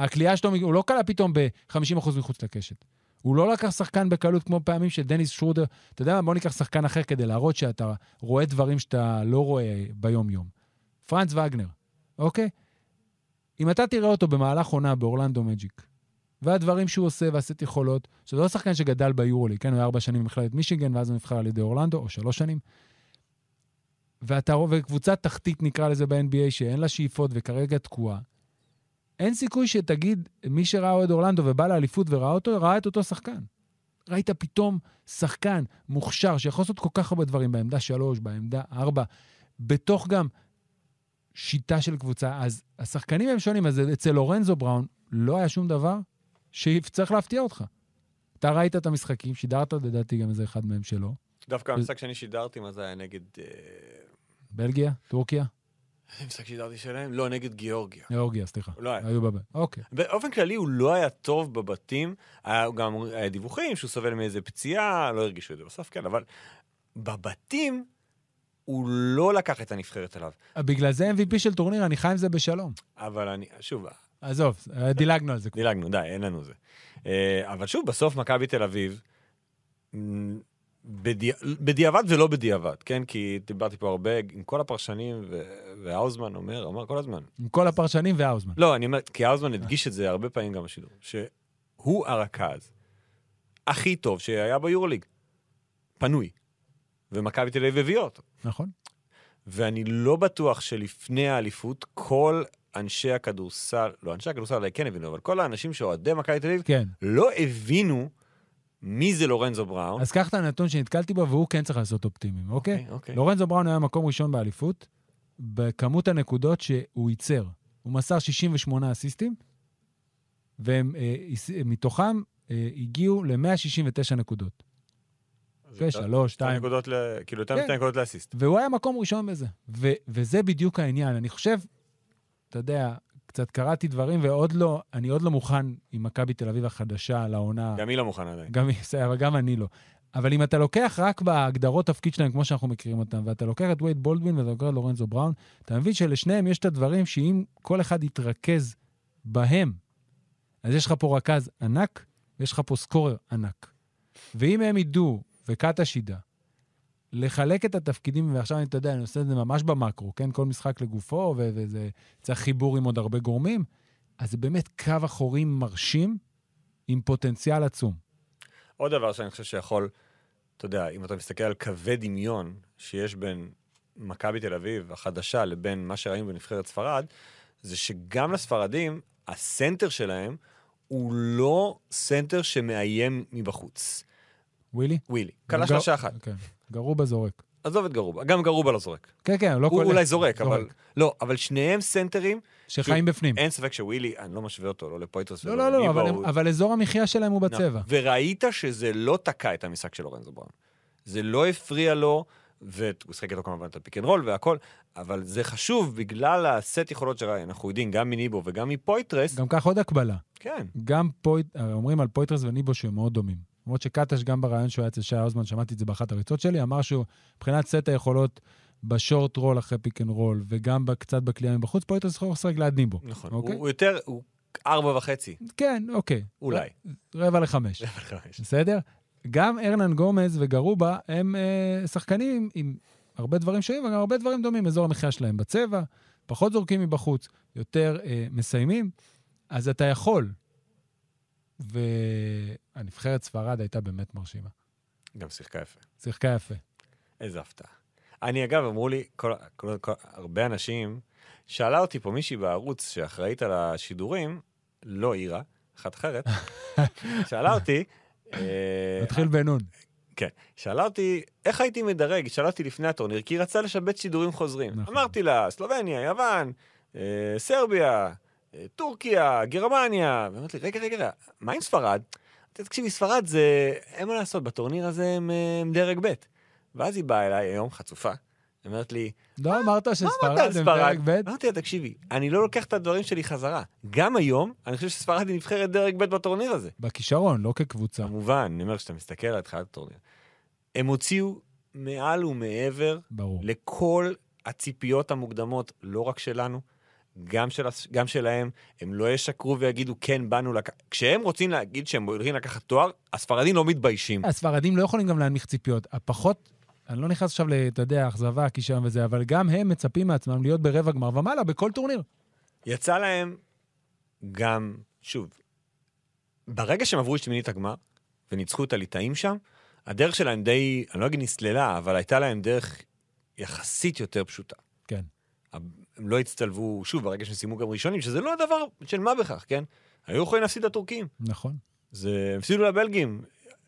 הקליעה שלו, הוא לא קלע פתאום ב-50% מחוץ לקשת. הוא לא לקח שחקן בקלות כמו פעמים של דניס שרודר. אתה יודע מה? בוא ניקח שחקן אחר כדי להראות שאתה רואה דברים שאתה לא רואה ביום-יום. פרנץ וגנר, אוקיי? אם אתה תראה אותו במהלך עונה באורלנדו מג'יק, והדברים שהוא עושה והסט יכולות, שזה לא שחקן שגדל ביורולי, כן, הוא היה ארבע שנים במכללת מישיגן, ואז הוא נבחר על ידי אורלנדו, או שלוש שנים. ואתה רואה, וקבוצת תחתית נקרא לזה ב-NBA, שאין לה שאיפות וכרגע תקועה, אין סיכוי שתגיד, מי שראה אוהד אורלנדו ובא לאליפות וראה אותו, ראה את אותו שחקן. ראית פתאום שחקן מוכשר שיכול לעשות כל כך הרבה דברים בעמדה שלוש, בעמדה ארבע, בתוך גם שיטה של קבוצה. אז השחקנים הם שונים, אז אצל לורנזו בראון לא היה שום דבר שצריך להפתיע אותך. אתה ראית את המשחקים, שידרת לדעתי גם איזה אחד מהם שלו. דווקא המשחק שאני שידרתי, מה זה היה נגד... אה, בלגיה? טורקיה? איזה משחק שידרתי שלהם? לא, נגד גיאורגיה. גיאורגיה, סליחה. לא היה. היו בבית. אוקיי. באופן כללי הוא לא היה טוב בבתים, היה גם היה דיווחים שהוא סובל מאיזה פציעה, לא הרגישו את זה בסוף, כן, אבל בבתים הוא לא לקח את הנבחרת אליו. בגלל זה MVP של טורניר, אני חי עם זה בשלום. אבל אני, שוב, עזוב, דילגנו על זה. דילגנו, די, אין לנו זה. אה, אבל שוב, בסוף מכבי תל אביב, מ, בדי... בדיעבד ולא בדיעבד, כן? כי דיברתי פה הרבה עם כל הפרשנים, ו... והאוזמן אומר, אומר כל הזמן. עם כל הפרשנים והאוזמן. לא, אני אומר, כי האוזמן הדגיש את זה הרבה פעמים גם בשידור, שהוא הרכז הכי טוב שהיה ביורוליג, פנוי, ומכבי תל אביב הביאה אותו. נכון? ואני לא בטוח שלפני האליפות, כל אנשי הכדורסל, לא אנשי הכדורסל אולי כן הבינו, אבל כל האנשים שאוהדי מכבי תל אביב כן. לא הבינו מי זה לורנזו בראון. אז קח את הנתון שנתקלתי בו, והוא כן צריך לעשות אופטימיים, אוקיי? אוקיי. לורנזו בראון היה מקום ראשון באליפות, בכמות הנקודות שהוא ייצר. הוא מסר 68 אסיסטים, ומתוכם הגיעו ל-169 נקודות. זה יותר- שלוש, שתי שתיים. נקודות ל... כאילו, יותר כן. משתי נקודות לאסיסט. והוא היה מקום ראשון בזה. ו- וזה בדיוק העניין. אני חושב, אתה יודע, קצת קראתי דברים, ועוד לא, אני עוד לא מוכן עם מכבי תל אביב החדשה לעונה. גם היא לא מוכנה עדיין. גם, בסדר, אבל גם אני לא. אבל אם אתה לוקח רק בהגדרות תפקיד שלהם, כמו שאנחנו מכירים אותם, ואתה לוקח את וייד בולדווין ואתה לוקח את לורנזו בראון, אתה מבין שלשניהם יש את הדברים שאם כל אחד יתרכז בהם, אז יש לך פה רכז ענק, ויש לך פה סקורר ענק. ואם הם ידעו, וקטש ידע, לחלק את התפקידים, ועכשיו אני, אתה יודע, אני עושה את זה ממש במקרו, כן? כל משחק לגופו, ו- וזה צריך חיבור עם עוד הרבה גורמים, אז זה באמת קו אחורי מרשים עם פוטנציאל עצום. עוד דבר שאני חושב שיכול, אתה יודע, אם אתה מסתכל על קווי דמיון שיש בין מכבי תל אביב החדשה לבין מה שראינו בנבחרת ספרד, זה שגם לספרדים, הסנטר שלהם הוא לא סנטר שמאיים מבחוץ. ווילי? ווילי. כלה גר- שלושה אחת. כן. גרובה זורק. עזוב את גרובה, גם גרובה לא זורק. כן, כן, הוא לא הוא קולט. אולי זורק, אבל... לא, אבל שניהם סנטרים, שחיים בפנים. אין ספק שווילי, אני לא משווה אותו, לא לפויטרס לא, ולא לא, לא, לניבו, אבל הוא- אזור המחיה שלהם הוא בצבע. וראית שזה לא תקע את המשחק של לורנזו בראון. זה לא הפריע לו, והוא שיחק איתו כמובן את ה pick and roll והכל, אבל זה חשוב בגלל הסט יכולות שאנחנו יודעים, גם מניבו וגם מפויטרס. גם כך עוד הקבלה. כן. גם פויט... אומרים על פויטרס וניבו שהם מאוד דומים. למרות שקטש, גם ברעיון שהוא היה אצל שי האוזמן, שמעתי את זה באחת הריצות שלי, אמר שהוא, מבחינת סט היכולות ב short roll אחרי pick and roll, וגם קצת בקליעה מבחוץ, פה היית צריך לשחק ליד ניבו. נכון. אוקיי. הוא יותר, הוא ארבע וחצי, כן, אוקיי. אולי. רבע לחמש. בסדר? גם ארנן גומז וגרובה הם אה, שחקנים עם הרבה דברים שונים וגם הרבה דברים דומים. אזור המחיה שלהם בצבע, פחות זורקים מבחוץ, יותר אה, מסיימים, אז אתה יכול. והנבחרת ספרד הייתה באמת מרשימה. גם שיחקה יפה. שיחקה יפה. איזה הפתעה. אני, אגב, אמרו לי, כל, כל, כל, הרבה אנשים, שאלה אותי פה מישהי בערוץ שאחראית על השידורים, לא אירה, אחת אחרת, שאלה אותי, אה, נתחיל בנון. כן, שאלה אותי, איך הייתי מדרג? שאלה אותי לפני הטורניר, כי היא רצתה לשבץ שידורים חוזרים. נכון. אמרתי לה, סלובניה, יוון, אה, סרביה, טורקיה, גרמניה. ואמרתי לי, רגע, רגע, רגע, מה עם ספרד? תקשיבי, ספרד זה, אין מה לעשות, בטורניר הזה הם, אה, הם דרג ב'. ואז היא באה אליי היום, חצופה, אומרת לי, לא אמרת מה שספרד הם? דרג ב'? אמרתי לה, תקשיבי, אני לא לוקח את הדברים שלי חזרה. גם היום, אני חושב שספרד היא נבחרת דרג ב' בטורניר הזה. בכישרון, לא כקבוצה. כמובן, אני אומר, כשאתה מסתכל על התחלת הטורניר, הם הוציאו מעל ומעבר ברור. לכל הציפיות המוקדמות, לא רק שלנו, גם, של, גם שלהם, הם לא ישקרו ויגידו, כן, באנו לקחת... כשהם רוצים להגיד שהם הולכים לקחת תואר, הספרדים לא מתביישים. הספרדים לא יכולים גם להנמיך ציפיות. הפחות, אני לא נכנס עכשיו, אתה יודע, אכזבה, כישרון וזה, אבל גם הם מצפים מעצמם להיות ברבע גמר ומעלה בכל טורניר. יצא להם גם, שוב, ברגע שהם עברו את שמינית הגמר וניצחו את הליטאים שם, הדרך שלהם די, אני לא אגיד נסללה, אבל הייתה להם דרך יחסית יותר פשוטה. כן. הם לא הצטלבו, שוב, ברגע שהם סיימו גם ראשונים, שזה לא דבר של מה בכך, כן? היו יכולים להפסיד לטורקים. נכון. זה, הפסידו לבלגים.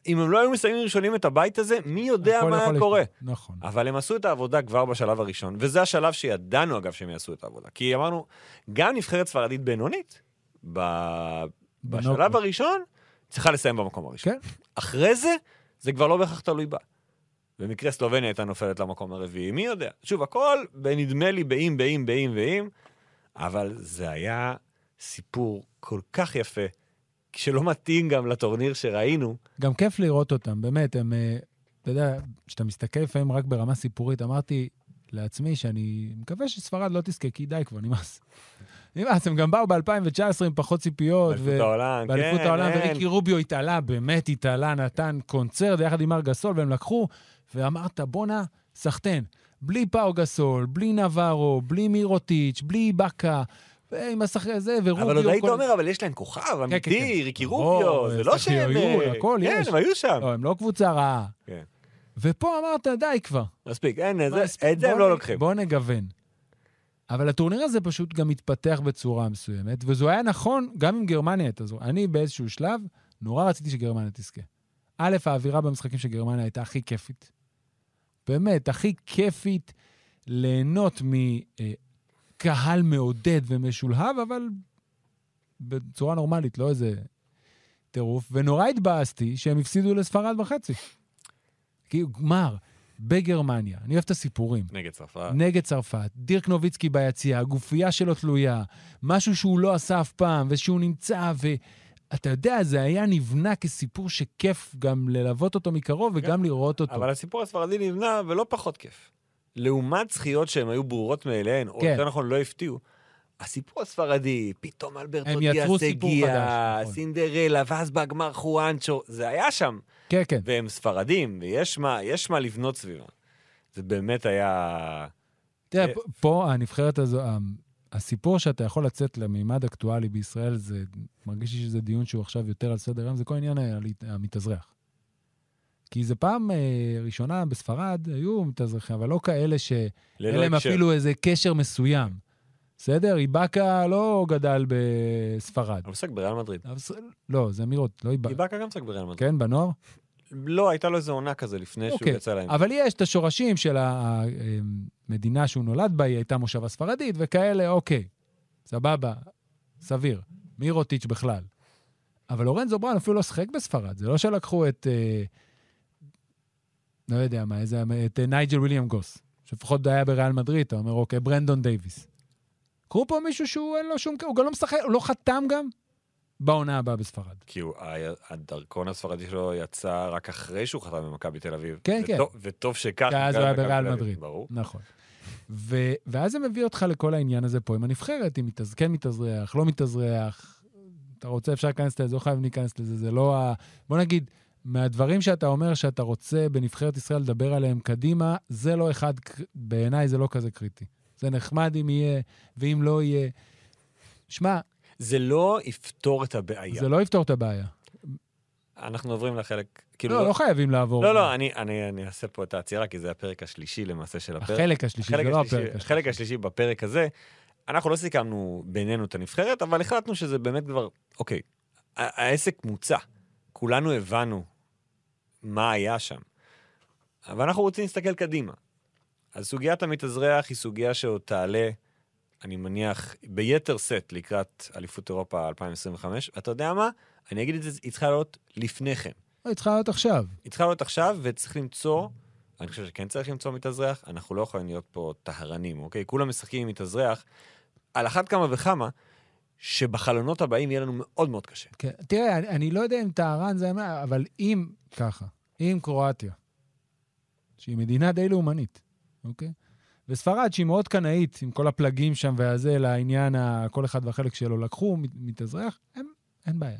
אם הם לא היו מסיימים ראשונים את הבית הזה, מי יודע מה יכול היה קורה. נכון. אבל הם עשו את העבודה כבר בשלב הראשון, וזה השלב שידענו, אגב, שהם יעשו את העבודה. כי אמרנו, גם נבחרת ספרדית בינונית, ב... בשלב. הראשון, צריכה לסיים במקום הראשון. כן. אחרי זה, זה כבר לא בהכרח תלוי בה. במקרה סלובניה הייתה נופלת למקום הרביעי, מי יודע? שוב, הכל בנדמה לי באם, באם, באם ואם, אבל זה היה סיפור כל כך יפה, שלא מתאים גם לטורניר שראינו. גם כיף לראות אותם, באמת, הם, אה, אתה יודע, כשאתה מסתכל לפעמים רק ברמה סיפורית, אמרתי לעצמי שאני מקווה שספרד לא תזכה, כי די כבר, נמאס. נמאס, הם גם באו ב-2019 עם פחות ציפיות. באליפות העולם, באליפות כן, העולם, אין. וריקי רוביו התעלה, באמת התעלה, נתן קונצרט יחד עם מר גסול, והם לקחו, ואמרת, בואנה, סחטיין. בלי פאו גסול, בלי נברו, בלי מירוטיץ', בלי באקה, ועם השחקן הזה, ורוביו. אבל עוד היית אומר, אבל יש להם כוכב כן, אמיתי, כן. ריקי רוביו, זה לא שהם... אה, הכל כן, יש. הם היו שם. לא, הם לא קבוצה רעה. כן. ופה אמרת, די כבר. מספיק, אין, את זה הם לא לוקחים. בוא נגוון. אבל הטורניר הזה פשוט גם התפתח בצורה מסוימת, וזה היה נכון גם אם גרמניה הייתה זו. אני באיזשהו שלב נורא רציתי שגרמניה תזכה. א', האווירה במשחקים של גרמניה הייתה הכי כיפית. באמת, הכי כיפית ליהנות מקהל מעודד ומשולהב, אבל בצורה נורמלית, לא איזה טירוף. ונורא התבאסתי שהם הפסידו לספרד בחצי. כי גמר, בגרמניה, אני אוהב את הסיפורים. נגד צרפת. נגד צרפת, דירק נוביצקי ביציע, הגופייה שלו תלויה, משהו שהוא לא עשה אף פעם, ושהוא נמצא, ואתה יודע, זה היה נבנה כסיפור שכיף גם ללוות אותו מקרוב וגם לראות אותו. אבל הסיפור הספרדי נבנה ולא פחות כיף. לעומת זכיות שהן היו ברורות מאליהן, או כן. יותר נכון, לא הפתיעו, הסיפור הספרדי, פתאום אלברטו הם יצרו דיאס סיפור הגיע, חדש, נכון. סינדרלה, ואז בגמר חואנצ'ו, זה היה שם. כן, כן. והם ספרדים, ויש מה, יש מה לבנות סביבם. זה באמת היה... תראה, אה, פה- הנבחרת הזו, ה- הסיפור שאתה יכול לצאת למימד אקטואלי בישראל, זה, מרגיש לי שזה דיון שהוא עכשיו יותר על סדר היום, זה כל עניין המתאזרח. כי זה פעם אה, ראשונה בספרד, היו מתאזרחים, אבל לא כאלה שאין ללא להם. אפילו איזה קשר מסוים. בסדר? איבאקה לא גדל בספרד. הוא משחק בריאל מדריד. לא, זה אמירות, לא איבאקה. איבאקה גם משחק בריאל מדריד. כן, בנוער? לא, הייתה לו איזה עונה כזה לפני שהוא אוקיי. יצא להם. אבל יש את השורשים של המדינה שהוא נולד בה, היא הייתה מושבה ספרדית, וכאלה, אוקיי, סבבה, סביר. מירוטיץ' בכלל. אבל לורנזו בראון אפילו לא שיחק בספרד, זה לא שלקחו את, אה, לא יודע מה, איזה, את אה, נייג'ל וויליאם גוס, שלפחות היה בריאל מדריד, אתה אומר, אוקיי, ברנדון דייוויס. קחו פה מישהו שהוא אין לו שום, הוא גם לא משחק, הוא לא חתם גם בעונה הבאה בספרד. כי הוא, הדרכון הספרדי שלו יצא רק אחרי שהוא חתם במכבי תל אביב. כן, וטוב, כן. וטוב שכך. כי אז בגלל הוא היה בריאל מדריד. ברור. נכון. ו- ואז זה מביא אותך לכל העניין הזה פה עם הנבחרת, אם מתאז... כן מתאזרח, לא מתאזרח. אתה רוצה, אפשר להיכנס לזה, לא חייב להיכנס לזה, זה לא ה... בוא נגיד, מהדברים שאתה אומר שאתה רוצה בנבחרת ישראל לדבר עליהם קדימה, זה לא אחד, בעיניי זה לא כזה קריטי. זה נחמד אם יהיה, ואם לא יהיה. שמע, זה לא יפתור את הבעיה. זה לא יפתור את הבעיה. אנחנו עוברים לחלק... כאילו, לא, לא חייבים לעבור. לא, לא, אני, אני, אני אעשה פה את העצירה, כי זה הפרק השלישי למעשה של הפרק. החלק השלישי, זה החלק לא השלישי- הפרק השלישי. החלק השלישי בפרק הזה, אנחנו לא סיכמנו בינינו את הנבחרת, אבל החלטנו שזה באמת כבר, אוקיי, העסק מוצע. כולנו הבנו מה היה שם. אבל אנחנו רוצים להסתכל קדימה. אז סוגיית המתאזרח היא סוגיה שעוד תעלה, אני מניח, ביתר סט לקראת אליפות אירופה 2025. ואתה יודע מה? אני אגיד את זה, היא צריכה לעלות לפני כן. היא צריכה להיות עכשיו. היא צריכה להיות עכשיו, וצריך למצוא, אני חושב שכן צריך למצוא מתאזרח, אנחנו לא יכולים להיות פה טהרנים, אוקיי? כולם משחקים עם מתאזרח, על אחת כמה וכמה, שבחלונות הבאים יהיה לנו מאוד מאוד קשה. כן. תראה, אני, אני לא יודע אם טהרן זה... אבל אם ככה, אם קרואטיה, שהיא מדינה די לאומנית, אוקיי? וספרד, שהיא מאוד קנאית, עם כל הפלגים שם והזה, לעניין, ה- כל אחד והחלק שלו, לקחו מת- מתאזרח, אין, אין בעיה.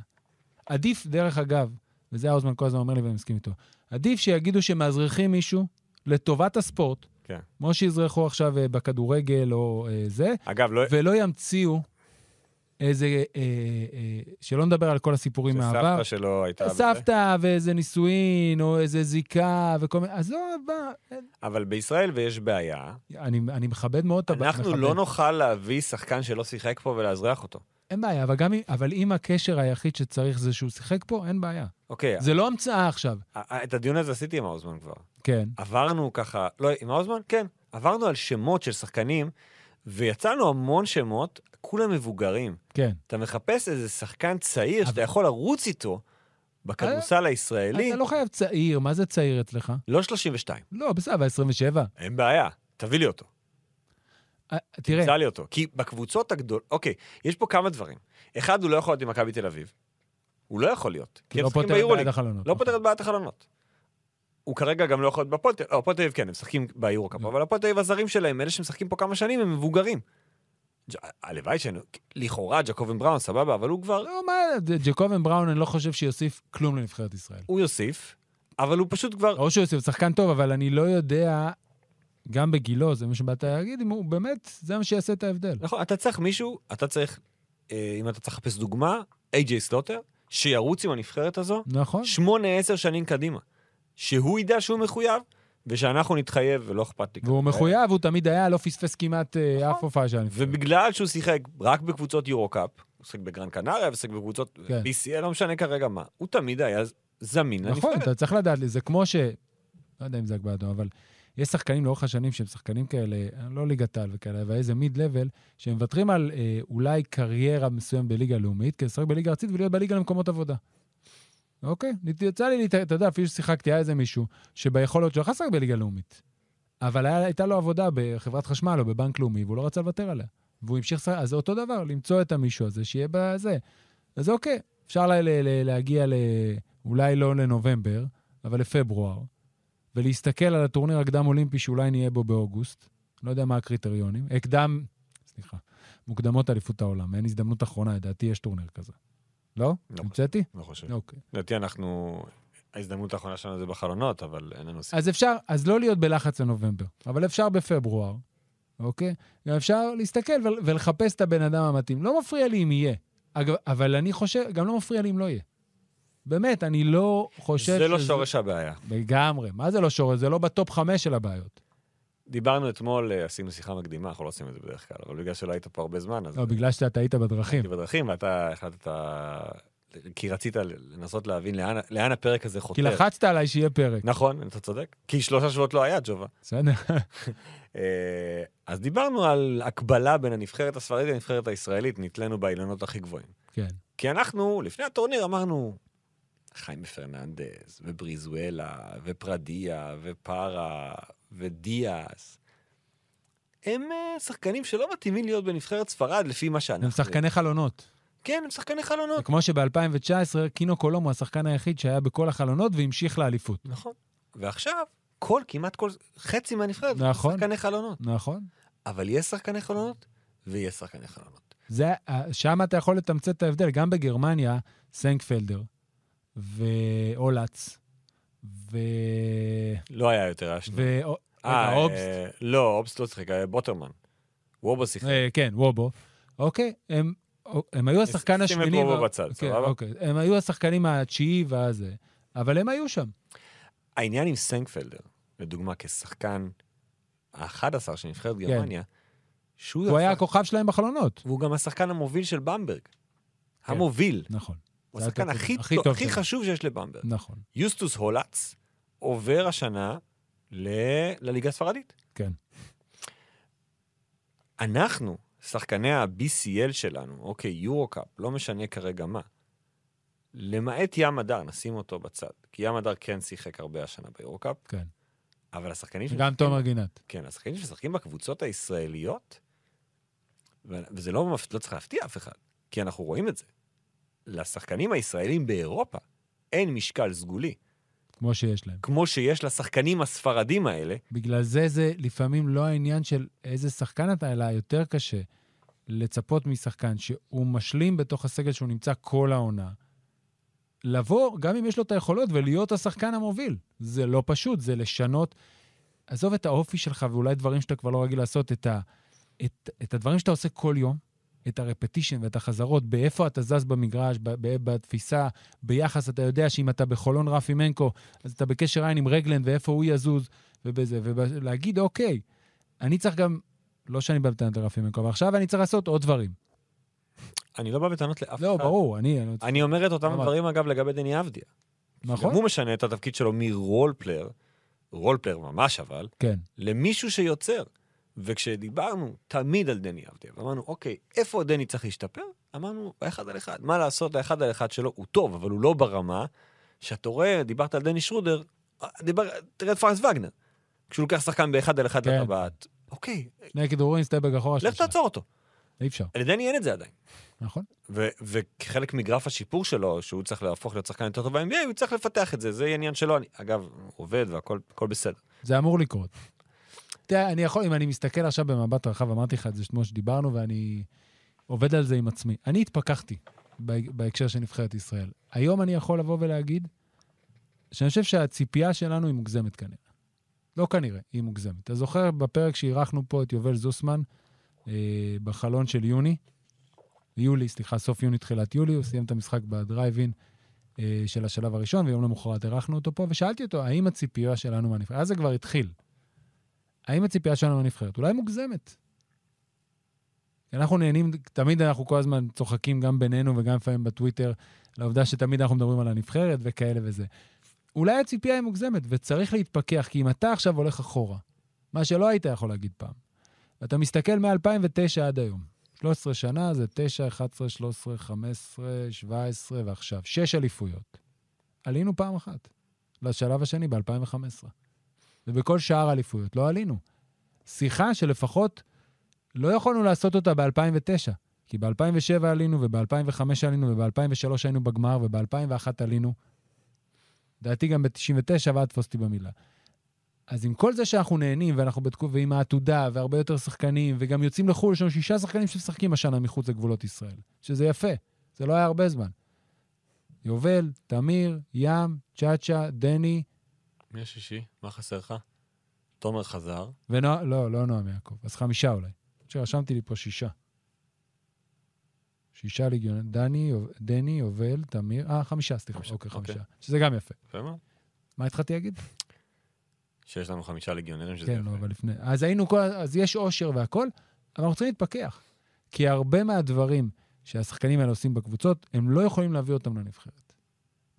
עדיף, דרך אגב, וזה האוזמן כל הזמן אומר לי ואני מסכים איתו, עדיף שיגידו שמאזרחים מישהו לטובת הספורט, כן. כמו שאזרחו עכשיו אה, בכדורגל או אה, זה, אגב, לא... ולא ימציאו איזה, אה, אה, שלא נדבר על כל הסיפורים מהעבר. שסבתא שלו הייתה... בזה. סבתא ואיזה נישואין, או איזה זיקה וכל מיני... עזוב, בא. אבל בישראל, ויש בעיה, אני, אני מכבד מאוד את הבא. אנחנו מכבד. לא נוכל להביא שחקן שלא שיחק פה ולאזרח אותו. אין בעיה, אבל גם אבל אם הקשר היחיד שצריך זה שהוא שיחק פה, אין בעיה. אוקיי, זה לא המצאה עכשיו. את הדיון הזה עשיתי עם האוזמן כבר. כן. עברנו ככה, לא, עם האוזמן? כן. עברנו על שמות של שחקנים, ויצאנו המון שמות, כולם מבוגרים. כן. אתה מחפש איזה שחקן צעיר שאתה יכול לרוץ איתו בכדורסל הישראלי, אתה לא חייב צעיר, מה זה צעיר אצלך? לא 32. לא, בסדר, אבל 27. אין בעיה, תביא לי אותו. אה, תראה, תמצא לי אותו. כי בקבוצות הגדולות, אוקיי, יש פה כמה דברים. אחד, הוא לא יכול להיות עם מכבי תל אביב. הוא לא יכול להיות. כי הם לא משחקים פותר את ביורוליג. לא פותר את בעיית החלונות. הוא כרגע גם לא יכול להיות בפועל תל אביב, הפועל תל אביב כן, הם משחקים ביורוקאפ, לא. אבל הפועל תל אביב הזרים שלהם, אלה שמשחקים פה כמה שנים, הם מבוגרים. הלוואי שהיינו, לכאורה ג'קובן בראון, סבבה, אבל הוא כבר, לא, מה, ג'קובן בראון, אני לא חושב שיוסיף כלום לנבחרת ישראל. הוא יוסיף, אבל הוא פשוט כבר, או שהוא יוסיף, שחקן טוב, אבל אני לא יודע, גם בגילו, זה מה שבאת להגיד, אם הוא באמת, זה מה שיעשה את ההבדל. נכון, אתה צריך מישהו, אתה צריך, אה, אם אתה צריך לחפש דוגמה, איי-ג'יי סלוטר, שירוץ עם הנבחרת הזו, נכון? שמונה, עשר שנים קדימה. שהוא ידע שהוא מחויב, ושאנחנו נתחייב, ולא אכפת לי. והוא מחויב, הוא תמיד היה, לא פספס כמעט אה, נכון. אף הופעה שלנו. ובגלל שהוא שיחק רק בקבוצות יורו-קאפ, הוא שיחק בגרן קנריה, ושיחק בקבוצות כן. BCL, לא משנה כרגע מה, הוא תמיד היה זמין נכון, לנבחרת. אתה צריך לדעת, זה כמו ש... לא יודע אם זה אדום, אבל יש שחקנים לאורך השנים שהם שחקנים כאלה, לא ליגת העל וכאלה, אבל איזה מיד לבל, שהם מוותרים על אה, אולי קריירה מסוים בליגה הלאומית, כדי לשחק בליגה הארצית ולהיות בליגה למקומות עבודה. אוקיי? יצא לי, אתה יודע, אפילו ששיחקתי, היה איזה מישהו שביכולות שלו לשחק בליגה לאומית. אבל היה, הייתה לו עבודה בחברת חשמל או בבנק לאומי, והוא לא רצה לוותר עליה. והוא המשיך אז זה אותו דבר, למצוא את המישהו הזה, שיהיה בזה. אז אוקיי, אפשר לה, ל, ל, להגיע ל... אולי לא לנובמבר, אבל לפברואר, ולהסתכל על הטורניר הקדם-אולימפי שאולי נהיה בו באוגוסט. לא יודע מה הקריטריונים. הקדם, סליחה, מוקדמות אליפות העולם. אין הזדמנות אחרונה, לדעתי יש טורניר כזה. לא? לא. המצאתי? לא חושב. אוקיי. לדעתי אנחנו, ההזדמנות האחרונה שלנו זה בחלונות, אבל אין לנו סיכוי. אז אפשר, אז לא להיות בלחץ לנובמבר, אבל אפשר בפברואר, אוקיי? גם אפשר להסתכל ול, ולחפש את הבן אדם המתאים. לא מפריע לי אם יהיה, אגב, אבל אני חושב, גם לא מפריע לי אם לא יהיה. באמת, אני לא חושב זה לא שורש הבעיה. לגמרי. מה זה לא שורש? זה לא בטופ חמש של הבעיות. דיברנו אתמול, אה, עשינו שיחה מקדימה, אנחנו לא עושים את זה בדרך כלל, אבל בגלל שלא היית פה הרבה זמן, אז לא, בגלל שאתה היית בדרכים. הייתי בדרכים, ואתה החלטת, כי רצית לנסות להבין לאן, לאן הפרק הזה חותר. כי לחצת עליי שיהיה פרק. נכון, אתה צודק. כי שלושה שבועות לא היה, ג'ובה. בסדר. אה, אז דיברנו על הקבלה בין הנבחרת הספרדית לנבחרת הישראלית, נתלינו באילנות הכי גבוהים. כן. כי אנחנו, לפני הטורניר אמרנו, חיימה פרננדס, ובריזואלה, ופרדיה, ופארה, ודיאס. הם אה, שחקנים שלא מתאימים להיות בנבחרת ספרד לפי מה שאנחנו... הם שחקני חלונות. כן, הם שחקני חלונות. כמו שב-2019 קינו קולום הוא השחקן היחיד שהיה בכל החלונות והמשיך לאליפות. נכון. ועכשיו, כל, כמעט כל, חצי מהנבחרת, נכון. שחקני חלונות. נכון. אבל יש שחקני חלונות, ויש שחקני חלונות. זה, שם אתה יכול לתמצת את ההבדל. גם בגרמניה, זנגפלדר והולץ ו... לא היה יותר, שניים. ו... אה, רגע, אובסט. אה, לא, אובסט לא שיחק, בוטרמן. וובו שיחק. אה, כן, וובו. אוקיי, הם, הם היו השחקן שים את השמיני. וובו בצד, כן, סבבה? אוקיי. הם היו השחקנים התשיעי והזה, אבל הם היו שם. העניין עם סנקפלדר, לדוגמה, כשחקן ה-11 של נבחרת גרמניה, שהוא כן. הוא היה הכוכב שלהם בחלונות. והוא גם השחקן המוביל של במברג. כן. המוביל. נכון, הוא השחקן הכי הכי טוב- טוב הכי שלו. חשוב שיש לבמברג. נכון. יוסטוס הולץ עובר השנה ל- לליגה הספרדית. כן. אנחנו, שחקני ה-BCL שלנו, אוקיי, יורו-קאפ, לא משנה כרגע מה, למעט ים הדר, נשים אותו בצד, כי ים הדר כן שיחק הרבה השנה ביורו-קאפ, כן. אבל השחקנים גם תומר גינת. כן, השחקנים שמשחקים בקבוצות הישראליות, וזה לא, לא צריך להפתיע אף אחד, כי אנחנו רואים את זה. לשחקנים הישראלים באירופה אין משקל סגולי, כמו שיש להם. כמו שיש לשחקנים הספרדים האלה, בגלל זה זה לפעמים לא העניין של איזה שחקן אתה, אלא יותר קשה לצפות משחקן שהוא משלים בתוך הסגל שהוא נמצא כל העונה. לבוא, גם אם יש לו את היכולות, ולהיות השחקן המוביל. זה לא פשוט, זה לשנות. עזוב את האופי שלך ואולי דברים שאתה כבר לא רגיל לעשות, את, ה, את, את הדברים שאתה עושה כל יום, את הרפטישן ואת החזרות, באיפה אתה זז במגרש, בתפיסה, ביחס, אתה יודע שאם אתה בחולון רפי מנקו, אז אתה בקשר עין עם רגלנד ואיפה הוא יזוז, ובזה, ולהגיד, אוקיי, אני צריך גם, לא שאני בא בטענות לרפי מנקו, אבל עכשיו אני צריך לעשות עוד דברים. אני לא בא בטענות לאף לא, אחד. ברור, אני... אני- אני אומר את אותם. דברים, אגב, לגבי דני אבדיה. נכון? גם הוא משנה את התפקיד שלו מ role player, role player ממש אבל, כן, למישהו שיוצר. וכשדיברנו תמיד על דני אבדיה, ואמרנו, אוקיי, איפה דני צריך להשתפר? אמרנו, באחד על אחד. מה לעשות, האחד על אחד שלו הוא טוב, אבל הוא לא ברמה שאתה רואה, דיברת על דני שרודר, דיבר, תראה את פרנס וגנר. כשהוא לוקח שחקן באחד על אחד כן. לטבעת, אוקיי, שני כדורים, step back אחורה לך. תעצור אותו. אי אפשר, לדני אין את זה עדיין. נכון? ו- וכחלק מגרף השיפור שלו, שהוא צריך להפוך להיות שחקן יותר טוב ב-NBA, הוא צריך לפתח את זה, זה עניין שלו. אני, אגב, הוא עובד והכל הכל בסדר. זה אמור לקרות. תראה, אני יכול, אם אני מסתכל עכשיו במבט רחב, אמרתי לך את זה כמו שדיברנו, ואני עובד על זה עם עצמי. אני התפכחתי בה- בהקשר של נבחרת ישראל. היום אני יכול לבוא ולהגיד שאני חושב שהציפייה שלנו היא מוגזמת כנראה. לא כנראה, היא מוגזמת. אתה זוכר בפרק שאירחנו פה את יובל זוסמן, אה, בחלון של יוני, יולי, סליחה, סוף יוני, תחילת יולי, הוא סיים את המשחק בדרייב-אין אה, של השלב הראשון, ויום למחרת אירחנו אותו פה, ושאלתי אותו, האם הציפייה שלנו מהנבחרת, אז זה כבר התחיל, האם הציפייה שלנו מהנבחרת אולי מוגזמת? אנחנו נהנים, תמיד אנחנו כל הזמן צוחקים גם בינינו וגם לפעמים בטוויטר, לעובדה שתמיד אנחנו מדברים על הנבחרת וכאלה וזה. אולי הציפייה היא מוגזמת, וצריך להתפכח, כי אם אתה עכשיו הולך אחורה, מה שלא היית יכול להגיד פעם, ואתה מסתכל מ-2009 עד היום, 13 שנה זה 9, 11, 13, 15, 17 ועכשיו, 6 אליפויות. עלינו פעם אחת, לשלב השני ב-2015. ובכל שאר האליפויות לא עלינו. שיחה שלפחות לא יכולנו לעשות אותה ב-2009, כי ב-2007 עלינו, וב-2005 עלינו, וב-2003 היינו בגמר, וב-2001 עלינו. לדעתי גם ב-99, ואל תתפוס אותי במילה. אז עם כל זה שאנחנו נהנים, ואנחנו בתקופה, ועם העתודה, והרבה יותר שחקנים, וגם יוצאים לחו"ל, יש לנו שישה שחקנים שמשחקים השנה מחוץ לגבולות ישראל, שזה יפה, זה לא היה הרבה זמן. יובל, תמיר, ים, צ'אצ'ה, דני, מי השישי? מה חסר לך? תומר חזר. ונועם, לא, לא נועם יעקב, אז חמישה אולי. שרשמתי לי פה שישה. שישה ליגיון, דני, דני, יובל, תמיר, אה, חמישה, סליחה, חמישה, אוקיי, אוקיי. חמישה. שזה גם יפה. יפה מאוד. מה התחלתי להגיד? שיש לנו חמישה ליגיונרים שזה כן, יפה. לא, אבל לפני. אז היינו כל, אז יש אושר והכל, אבל אנחנו צריכים להתפכח. כי הרבה מהדברים שהשחקנים האלה עושים בקבוצות, הם לא יכולים להביא אותם לנבחרת.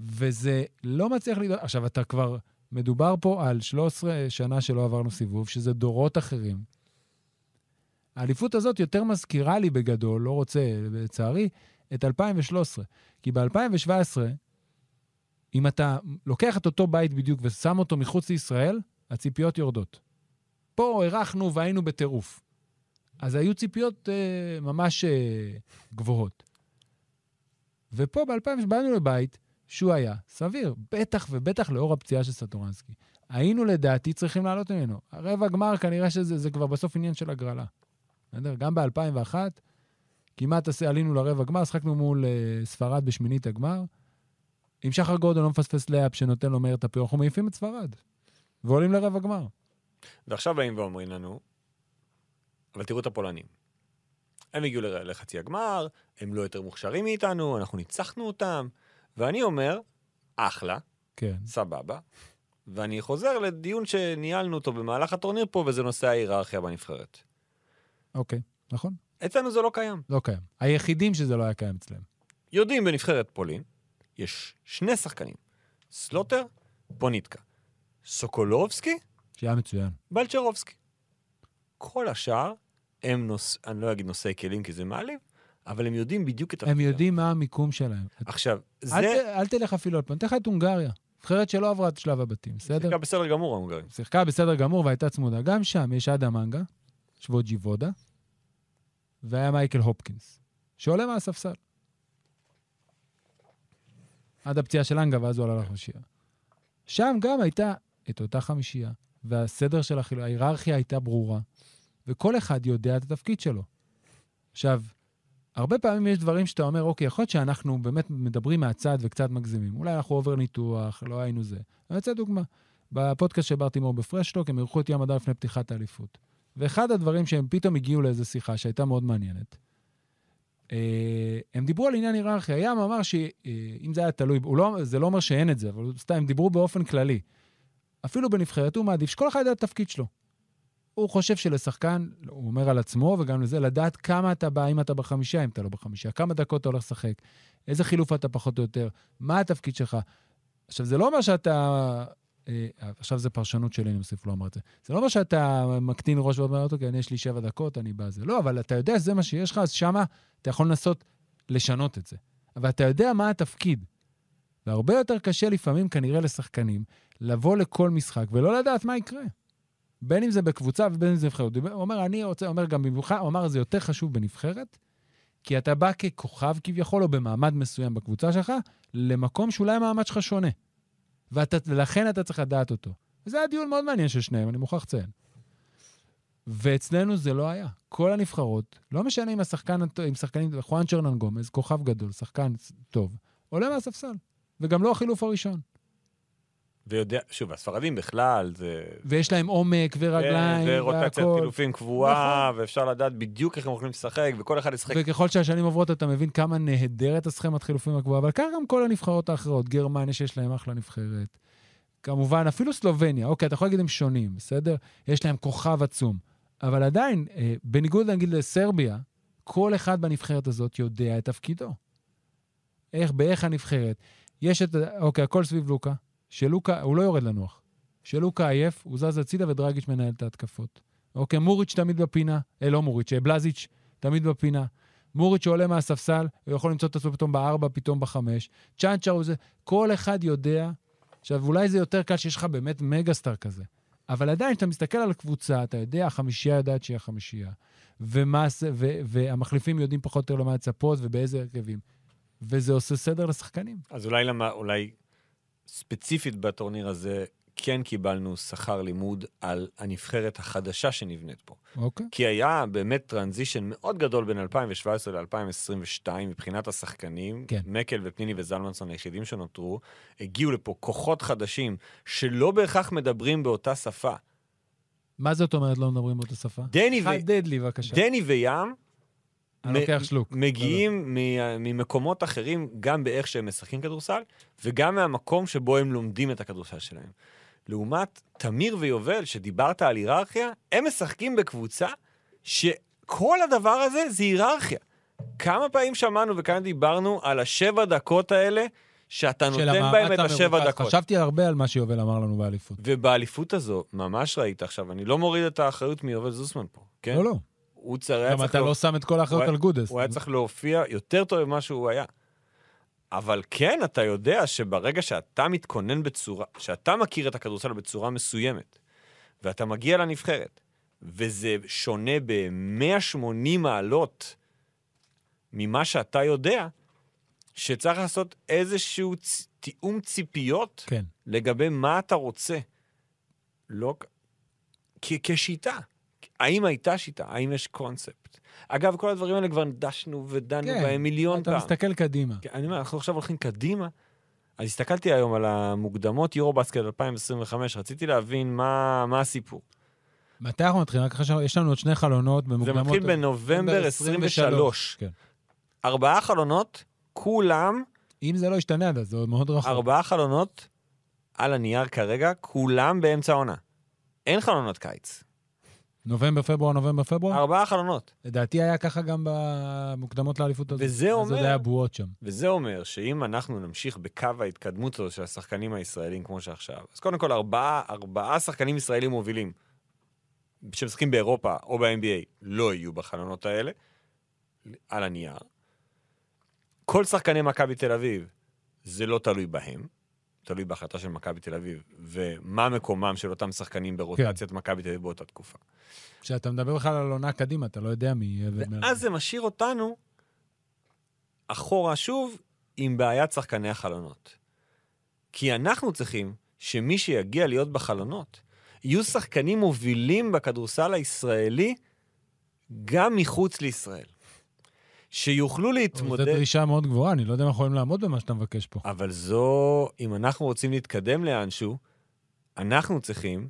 וזה לא מצליח לדאוג. עכשיו, אתה כבר, מדובר פה על 13 שנה שלא עברנו סיבוב, שזה דורות אחרים. האליפות הזאת יותר מזכירה לי בגדול, לא רוצה, לצערי, את 2013. כי ב-2017, אם אתה לוקח את אותו בית בדיוק ושם אותו מחוץ לישראל, הציפיות יורדות. פה אירחנו והיינו בטירוף. אז היו ציפיות אה, ממש אה, גבוהות. ופה ב-2000 באנו לבית שהוא היה סביר, בטח ובטח לאור הפציעה של סטורנסקי. היינו לדעתי צריכים לעלות ממנו. רבע גמר, כנראה שזה זה כבר בסוף עניין של הגרלה. בסדר? גם ב-2001, כמעט עלינו לרבע גמר, שחקנו מול uh, ספרד בשמינית הגמר. אם שחר גורדון לא מפספס לאפ שנותן לו מהר את הפיר, אנחנו מעיפים את ספרד. ועולים לרבע גמר. ועכשיו באים ואומרים לנו, אבל תראו את הפולנים. הם הגיעו לחצי הגמר, הם לא יותר מוכשרים מאיתנו, אנחנו ניצחנו אותם, ואני אומר, אחלה, כן. סבבה. ואני חוזר לדיון שניהלנו אותו במהלך הטורניר פה, וזה נושא ההיררכיה בנבחרת. אוקיי, נכון. אצלנו זה לא קיים. לא קיים. היחידים שזה לא היה קיים אצלם. יודעים בנבחרת פולין, יש שני שחקנים, סלוטר, פוניטקה. סוקולובסקי, שהיה מצוין. בלצ'רובסקי. כל השאר הם נוס... אני לא אגיד נושאי כלים כי זה מעליב, אבל הם יודעים בדיוק את הם יודעים מה המיקום שלהם. עכשיו, זה... אל, ת, אל תלך אפילו על פעם, תן לך את הונגריה. נבחרת שלא עברה את שלב הבתים, בסדר? שיחקה בסדר גמור, ההונגרים. שיחקה בסדר גמור והייתה צמודה. גם שם יש אדה מנגה, שווג'י וודה, והיה מייקל הופקינס, שעולה מהספסל. עד הפציעה של אנגה, ואז הוא עלה לחמישייה. שם גם הייתה את אותה חמישייה, והסדר של החילוק, ההיררכיה הייתה ברורה, וכל אחד יודע את התפקיד שלו. עכשיו, הרבה פעמים יש דברים שאתה אומר, אוקיי, יכול להיות שאנחנו באמת מדברים מהצד וקצת מגזימים. אולי אנחנו עובר ניתוח, לא היינו זה. אני רוצה דוגמה. בפודקאסט של בר תימור בפרשטוק, הם אירחו את ים הדר לפני פתיחת האליפות. ואחד הדברים שהם פתאום הגיעו לאיזו שיחה שהייתה מאוד מעניינת, אה, הם דיברו על עניין היררכיה. ים אמר שאם זה היה תלוי, לא, זה לא אומר שאין את זה, אבל סתם, הם דיברו באופן כללי. אפילו בנבחרת הוא מעדיף שכל אחד ידע את התפקיד שלו. הוא חושב שלשחקן, הוא אומר על עצמו וגם לזה, לדעת כמה אתה בא, אם אתה בחמישה, אם אתה לא בחמישה, כמה דקות אתה הולך לשחק, איזה חילוף אתה פחות או יותר, מה התפקיד שלך. עכשיו, זה לא אומר שאתה... אה, עכשיו זה פרשנות שלי, אני מוסיף, לא אמר את זה. זה לא אומר שאתה מקטין ראש ואומר, אוקיי, אני יש לי שבע דקות, אני בא זה. לא, אבל אתה יודע שזה מה שיש לך, אז שמה אתה יכול לנסות לשנות את זה. אבל אתה יודע מה התפקיד. והרבה יותר קשה לפעמים, כנראה, לשחקנים, לבוא לכל משחק ולא לדעת מה יקרה. בין אם זה בקבוצה ובין אם זה נבחרת. הוא אומר, אני רוצה, אומר גם במיוחד, הוא אמר, זה יותר חשוב בנבחרת, כי אתה בא ככוכב כביכול, או במעמד מסוים בקבוצה שלך, למקום שאולי המעמד שלך שונה. ולכן אתה צריך לדעת אותו. וזה היה דיון מאוד מעניין של שניהם, אני מוכרח לציין. ואצלנו זה לא היה. כל הנבחרות, לא משנה אם השחקן, אם שחקנים, חואן צ'רנן גומז, כוכב גדול, שחקן טוב, עולה מהספסל. וגם לא החילוף הראשון. ויודע, שוב, הספרדים בכלל, זה... ויש להם עומק ורגליים כן, ורוטציית והכל. חילופים קבועה, נכון. ואפשר לדעת בדיוק איך הם יכולים לשחק, וכל אחד ישחק. וככל שהשנים עוברות אתה מבין כמה נהדרת הסכמת חילופים הקבועה, אבל ככה גם כל הנבחרות האחרות, גרמניה שיש להם אחלה נבחרת. כמובן, אפילו סלובניה, אוקיי, אתה יכול להגיד הם שונים, בסדר? יש להם כוכב עצום. אבל עדיין, אה, בניגוד נגיד לסרביה, כל אחד בנבחרת הזאת יודע את תפקידו. איך, באיך הנבחרת. יש את, אוקיי, הכל סביב לוקה. שלוקה, הוא לא יורד לנוח. שלוקה עייף, הוא זז הצידה ודרגיץ' מנהל את ההתקפות. אוקיי, מוריץ' תמיד בפינה, אה, לא מוריץ', אה, בלזיץ' תמיד בפינה. מוריץ' שעולה מהספסל, הוא יכול למצוא את עצמו פתאום בארבע, פתאום בחמש. צ'אנצ'ה הוא זה, כל אחד יודע. עכשיו, אולי זה יותר קל שיש לך באמת מגה-סטאר כזה. אבל עדיין, כשאתה מסתכל על הקבוצה, אתה יודע, החמישייה יודעת שהיא החמישייה. ומה, ו, והמחליפים יודעים פחות או יותר למה לצפות ובאיזה הרכבים. וזה עושה סדר לשחקנים. אז אולי, למה, אולי ספציפית בטורניר הזה, כן קיבלנו שכר לימוד על הנבחרת החדשה שנבנית פה. אוקיי. כי היה באמת טרנזישן מאוד גדול בין 2017 ל-2022 מבחינת השחקנים. כן. מקל ופניני וזלמנסון היחידים שנותרו, הגיעו לפה כוחות חדשים שלא בהכרח מדברים באותה שפה. מה זאת אומרת לא מדברים באותה שפה? דני, ו... חדד לי, בבקשה. דני וים. מגיעים מ- ממקומות אחרים, גם באיך שהם משחקים כדורסל, וגם מהמקום שבו הם לומדים את הכדורסל שלהם. לעומת תמיר ויובל, שדיברת על היררכיה, הם משחקים בקבוצה שכל הדבר הזה זה היררכיה. כמה פעמים שמענו וכאן דיברנו על השבע דקות האלה, שאתה נותן בהם את השבע. דקות. חשבתי הרבה על מה שיובל אמר לנו באליפות. ובאליפות הזו, ממש ראית עכשיו, אני לא מוריד את האחריות מיובל זוסמן פה, כן? לא, לא. הוא צריך... גם אתה לא שם את כל האחריות על גודס. הוא היה צריך להופיע יותר טוב ממה שהוא היה. אבל כן, אתה יודע שברגע שאתה מתכונן בצורה, שאתה מכיר את הכדורסל בצורה מסוימת, ואתה מגיע לנבחרת, וזה שונה ב-180 מעלות ממה שאתה יודע, שצריך לעשות איזשהו צ... תיאום ציפיות כן. לגבי מה אתה רוצה. לא... כ... כשיטה. האם הייתה שיטה? האם יש קונספט? אגב, כל הדברים האלה כבר דשנו ודנו כן, בהם מיליון אתה פעם. מסתכל קדימה. כן, אני אומר, אנחנו עכשיו הולכים קדימה. אז הסתכלתי היום על המוקדמות יורו-בסקט 2025, רציתי להבין מה, מה הסיפור. מתי אנחנו מתחילים? רק עכשיו, יש לנו עוד שני חלונות זה במוקדמות. מתחיל בנובמבר 23. כן. ארבעה חלונות, כולם, אם זה לא ישתנה עד אז, זה עוד מאוד רחוק. ארבעה חלונות על הנייר כרגע, כולם באמצע העונה. אין חלונות קיץ. נובמבר, פברואר, נובמבר, פברואר? ארבעה חלונות. לדעתי היה ככה גם במוקדמות לאליפות הזאת. וזה אז אומר- עוד היה בועות שם. וזה אומר שאם אנחנו נמשיך בקו ההתקדמות הזו של השחקנים הישראלים כמו שעכשיו, אז קודם כל ארבעה, ארבעה שחקנים ישראלים מובילים שמשחקים באירופה או ב-NBA לא יהיו בחלונות האלה, על הנייר. כל שחקני מכבי תל אביב, זה לא תלוי בהם, תלוי בהחלטה של מכבי תל אביב, ומה מקומם של אותם שחקנים ברוטציית כן. מכבי תל אביב באותה תקופה. כשאתה מדבר בכלל על עונה קדימה, אתה לא יודע מי יהיה. ומי- ואז זה משאיר אותנו אחורה שוב עם בעיית שחקני החלונות. כי אנחנו צריכים שמי שיגיע להיות בחלונות, יהיו שחקנים מובילים בכדורסל הישראלי גם מחוץ לישראל. שיוכלו זו להתמודד... דרישה מאוד גבוהה, אני לא יודע אם אנחנו יכולים לעמוד במה שאתה מבקש פה. אבל זו, אם אנחנו רוצים להתקדם לאנשהו, אנחנו צריכים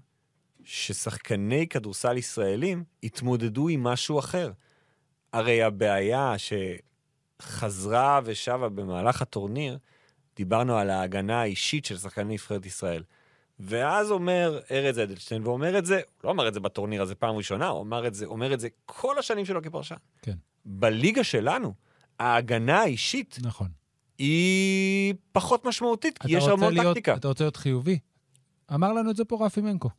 ששחקני כדורסל ישראלים יתמודדו עם משהו אחר. הרי הבעיה שחזרה ושבה במהלך הטורניר, דיברנו על ההגנה האישית של שחקני נבחרת ישראל. ואז אומר ארז אדלשטיין, ואומר את זה, הוא לא אמר את זה בטורניר הזה פעם ראשונה, הוא אמר את זה, אומר את זה כל השנים שלו כפרשן. כן. בליגה שלנו, ההגנה האישית נכון. היא פחות משמעותית, כי יש המון להיות- טקטיקה. אתה רוצה להיות חיובי? אמר לנו את זה פה רפי מנקו.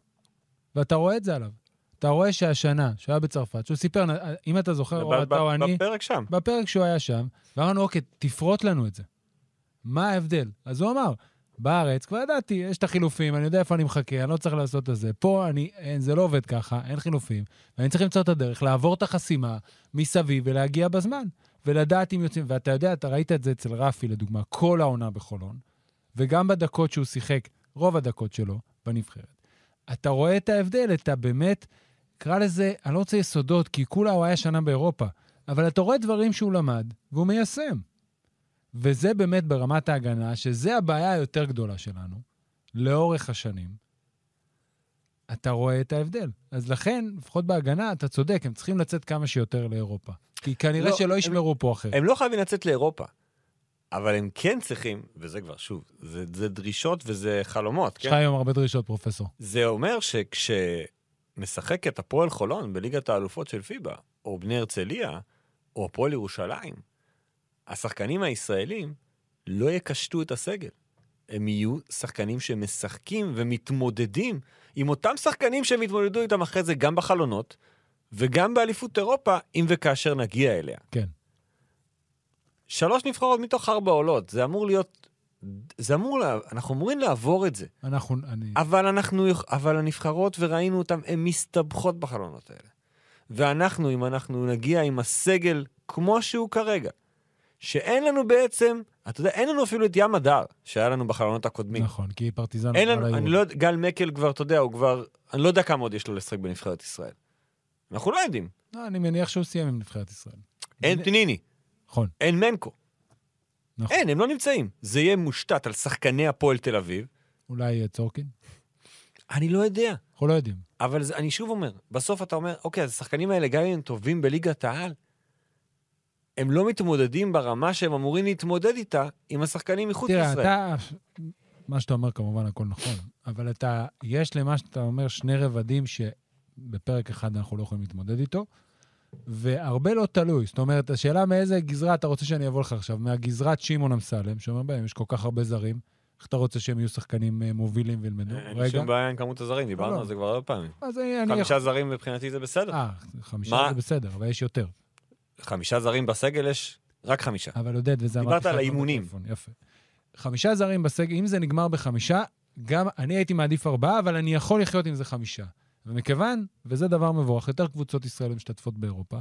ואתה רואה את זה עליו. אתה רואה שהשנה, שהוא היה בצרפת, שהוא סיפר, אם אתה זוכר, או אתה או אני, בפרק שם. בפרק שהוא היה שם, ואמרנו, אוקיי, תפרוט לנו את זה. מה ההבדל? אז הוא אמר, בארץ, כבר ידעתי, יש את החילופים, אני יודע איפה אני מחכה, אני לא צריך לעשות את זה. פה אני, אין, זה לא עובד ככה, אין חילופים, ואני צריך למצוא את הדרך, לעבור את החסימה מסביב ולהגיע בזמן, ולדעת אם יוצאים. ואתה יודע, אתה ראית את זה אצל רפי, לדוגמה, כל העונה בחולון, וגם בדקות שהוא שיחק, רוב הדקות שלו, בנבחרת. אתה רואה את ההבדל, את הבאמת, קרא לזה, אני לא רוצה יסודות, כי כולה הוא היה שנה באירופה, אבל אתה רואה דברים שהוא למד, והוא מיישם. וזה באמת ברמת ההגנה, שזה הבעיה היותר גדולה שלנו, לאורך השנים. אתה רואה את ההבדל. אז לכן, לפחות בהגנה, אתה צודק, הם צריכים לצאת כמה שיותר לאירופה. כי כנראה לא, שלא הם- ישמרו פה אחרת. הם לא חייבים לצאת לאירופה, אבל הם כן צריכים, וזה כבר, שוב, זה, זה דרישות וזה חלומות, יש כן? לך היום הרבה דרישות, פרופסור. זה אומר שכשמשחקת הפועל חולון בליגת האלופות של פיבה, או בני הרצליה, או הפועל ירושלים, השחקנים הישראלים לא יקשטו את הסגל. הם יהיו שחקנים שמשחקים ומתמודדים עם אותם שחקנים שהם יתמודדו איתם אחרי זה גם בחלונות וגם באליפות אירופה, אם וכאשר נגיע אליה. כן. שלוש נבחרות מתוך ארבע עולות, זה אמור להיות... זה אמור, לה, אנחנו אמורים לעבור את זה. אנחנו, אני... אבל אנחנו, אבל הנבחרות, וראינו אותן, הן מסתבכות בחלונות האלה. ואנחנו, אם אנחנו נגיע עם הסגל כמו שהוא כרגע, שאין לנו בעצם, אתה יודע, אין לנו אפילו את ים הדר, שהיה לנו בחלונות הקודמים. נכון, כי פרטיזן... אין עברה לנו, אני. לא יודע, גל מקל כבר, אתה יודע, הוא כבר, אני לא יודע כמה עוד יש לו לשחק בנבחרת ישראל. אנחנו לא יודעים. לא, אני מניח שהוא סיים עם נבחרת ישראל. אין פניני, נכון, אין מנקו. נכון. אין, הם לא נמצאים. זה יהיה מושתת על שחקני הפועל תל אביב. אולי צורקין? אני לא יודע. אנחנו לא יודעים. אבל זה, אני שוב אומר, בסוף אתה אומר, אוקיי, אז השחקנים האלה, גם אם הם טובים בליגת העל, הם לא מתמודדים ברמה שהם אמורים להתמודד איתה עם השחקנים מחוץ תראה, לישראל. אתה... מה שאתה אומר כמובן הכל נכון, אבל אתה, יש למה שאתה אומר שני רבדים שבפרק אחד אנחנו לא יכולים להתמודד איתו, והרבה לא תלוי. זאת אומרת, השאלה מאיזה גזרה אתה רוצה שאני אבוא לך עכשיו, מהגזרת שמעון אמסלם, שאומר בהם, יש כל כך הרבה זרים, איך אתה רוצה שהם יהיו שחקנים אה, מובילים וילמדו? אין לי. שום בעיה עם כמות הזרים, דיברנו לא. על זה כבר הרבה פעמים. חמישה זרים מבחינתי זה בסדר. אה, חמישה מה? זה בסדר, אבל יש יותר. חמישה זרים בסגל יש רק חמישה. אבל עודד, וזה אמרתי דיברת על האימונים. יפה. חמישה זרים בסגל, אם זה נגמר בחמישה, גם אני הייתי מעדיף ארבעה, אבל אני יכול לחיות עם זה חמישה. ומכיוון, וזה דבר מבורך, יותר קבוצות ישראל משתתפות באירופה,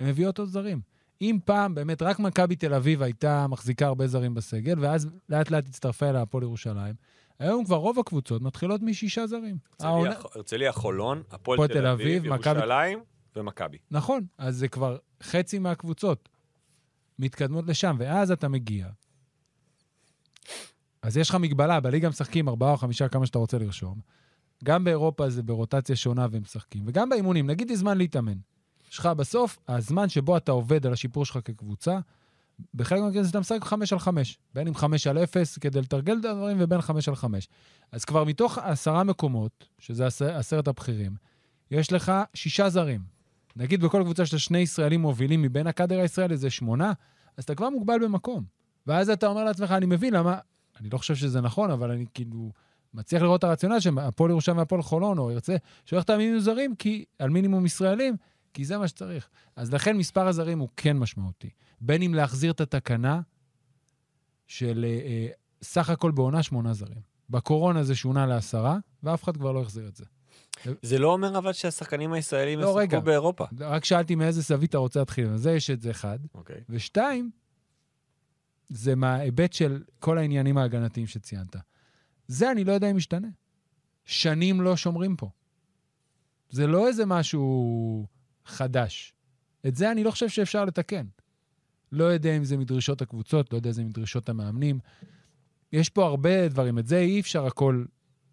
הן מביאות עוד זרים. אם פעם באמת רק מכבי תל אביב הייתה מחזיקה הרבה זרים בסגל, ואז לאט לאט הצטרפה אליה הפועל ירושלים, היום כבר רוב הקבוצות מתחילות משישה זרים. העונה- הרצליה, הרצליה, חולון, הפועל הפועל תל אביב, ירושלים ומכבי. נכון, אז זה כבר חצי מהקבוצות מתקדמות לשם, ואז אתה מגיע. אז יש לך מגבלה, בליגה משחקים ארבעה או חמישה, כמה שאתה רוצה לרשום. גם באירופה זה ברוטציה שונה והם משחקים, וגם באימונים, נגיד יש זמן להתאמן. יש לך בסוף, הזמן שבו אתה עובד על השיפור שלך כקבוצה, בחלק מהמקרים אתה משחק חמש על חמש, בין אם חמש על אפס כדי לתרגל את הדברים, ובין חמש על חמש. אז כבר מתוך עשרה מקומות, שזה עשר- עשרת הבכירים, יש לך שישה זרים. נגיד בכל קבוצה לה שני ישראלים מובילים מבין הקאדר הישראלי, זה שמונה, אז אתה כבר מוגבל במקום. ואז אתה אומר לעצמך, אני מבין למה, אני לא חושב שזה נכון, אבל אני כאילו מצליח לראות את הרציונל שהפועל ירושלים והפועל חולון, או ירצה, שהולך על מינימום זרים, כי, על מינימום ישראלים, כי זה מה שצריך. אז לכן מספר הזרים הוא כן משמעותי. בין אם להחזיר את התקנה של אה, אה, סך הכל בעונה שמונה זרים. בקורונה זה שונה לעשרה, ואף אחד כבר לא החזיר את זה. זה לא אומר אבל שהשחקנים הישראלים לא. ישחקו באירופה. רק שאלתי מאיזה זווית אתה רוצה להתחיל. אז זה יש את זה אחד. אוקיי. ושתיים, זה מההיבט של כל העניינים ההגנתיים שציינת. זה אני לא יודע אם ישתנה. שנים לא שומרים פה. זה לא איזה משהו חדש. את זה אני לא חושב שאפשר לתקן. לא יודע אם זה מדרישות הקבוצות, לא יודע אם זה מדרישות המאמנים. יש פה הרבה דברים. את זה אי אפשר הכל...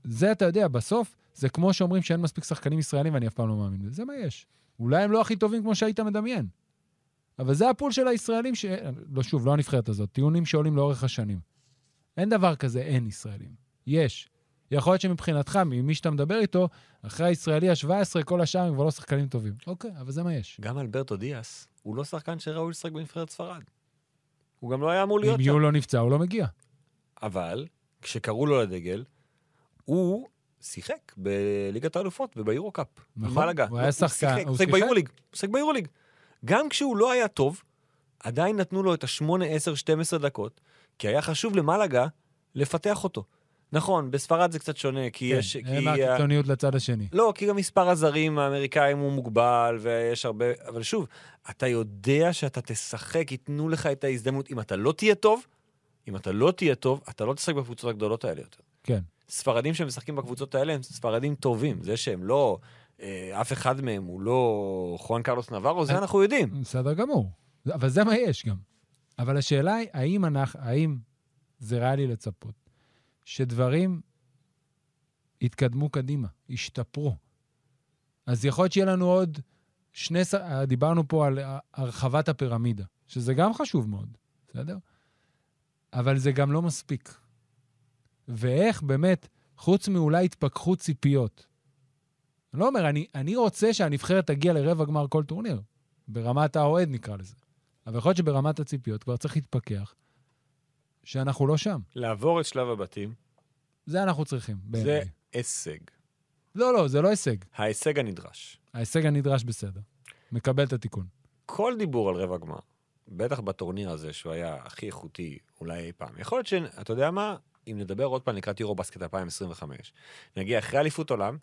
זה אתה יודע, בסוף, זה כמו שאומרים שאין מספיק שחקנים ישראלים ואני אף פעם לא מאמין בזה. זה מה יש. אולי הם לא הכי טובים כמו שהיית מדמיין. אבל זה הפול של הישראלים ש... לא, שוב, לא הנבחרת הזאת, טיעונים שעולים לאורך השנים. אין דבר כזה אין ישראלים. יש. יכול להיות שמבחינתך, ממי שאתה מדבר איתו, אחרי הישראלי ה-17, כל השאר הם כבר לא שחקנים טובים. אוקיי, אבל זה מה יש. גם אלברטו דיאס, הוא לא שחקן שראוי לשחק בנבחרת ספרד. הוא גם לא היה אמור להיות אם שם. יו לא נפצע, הוא לא מגיע. אבל כשקראו לו לדגל, הוא שיחק בליגת האלופות וביורו-קאפ. נכון, מלאגה. הוא היה שחקן, הוא שיחק. ביורוליג. הוא שיחק ביורוליג. גם כשהוא לא היה טוב, עדיין נתנו לו את ה-8, 10, 12 דקות, כי היה חשוב למלאגה לפתח אותו. נכון, בספרד זה קצת שונה, כי יש... כן, כי אין ה- מהקיצוניות לצד השני. לא, כי גם מספר הזרים האמריקאים הוא מוגבל, ויש הרבה... אבל שוב, אתה יודע שאתה תשחק, ייתנו לך את ההזדמנות. אם אתה לא תהיה טוב, אם אתה לא תהיה טוב, אתה לא תשחק בקבוצות הגדולות האלה יותר. כן. ספרדים שמשחקים בקבוצות האלה הם ספרדים טובים. זה שהם לא... אה, אף אחד מהם הוא לא חואן קרלוס נברו, זה אה, אנחנו יודעים. בסדר גמור. אבל זה מה יש גם. אבל השאלה היא, האם, אנחנו, האם זה ריאלי לצפות שדברים יתקדמו קדימה, ישתפרו? אז יכול להיות שיהיה לנו עוד שני... ש- דיברנו פה על הרחבת הפירמידה, שזה גם חשוב מאוד, בסדר? אבל זה גם לא מספיק. ואיך באמת, חוץ מאולי התפכחות ציפיות, אני לא אומר, אני, אני רוצה שהנבחרת תגיע לרבע גמר כל טורניר. ברמת האוהד נקרא לזה. אבל יכול להיות שברמת הציפיות כבר צריך להתפכח שאנחנו לא שם. לעבור את שלב הבתים, זה אנחנו צריכים, זה בעיניי. הישג. לא, לא, זה לא הישג. ההישג הנדרש. ההישג הנדרש בסדר. מקבל את התיקון. כל דיבור על רבע גמר, בטח בטורניר הזה, שהוא היה הכי איכותי אולי אי פעם. יכול להיות ש... אתה יודע מה? אם נדבר עוד פעם לקראת יורו בסקט 2025, נגיע אחרי אליפות עולם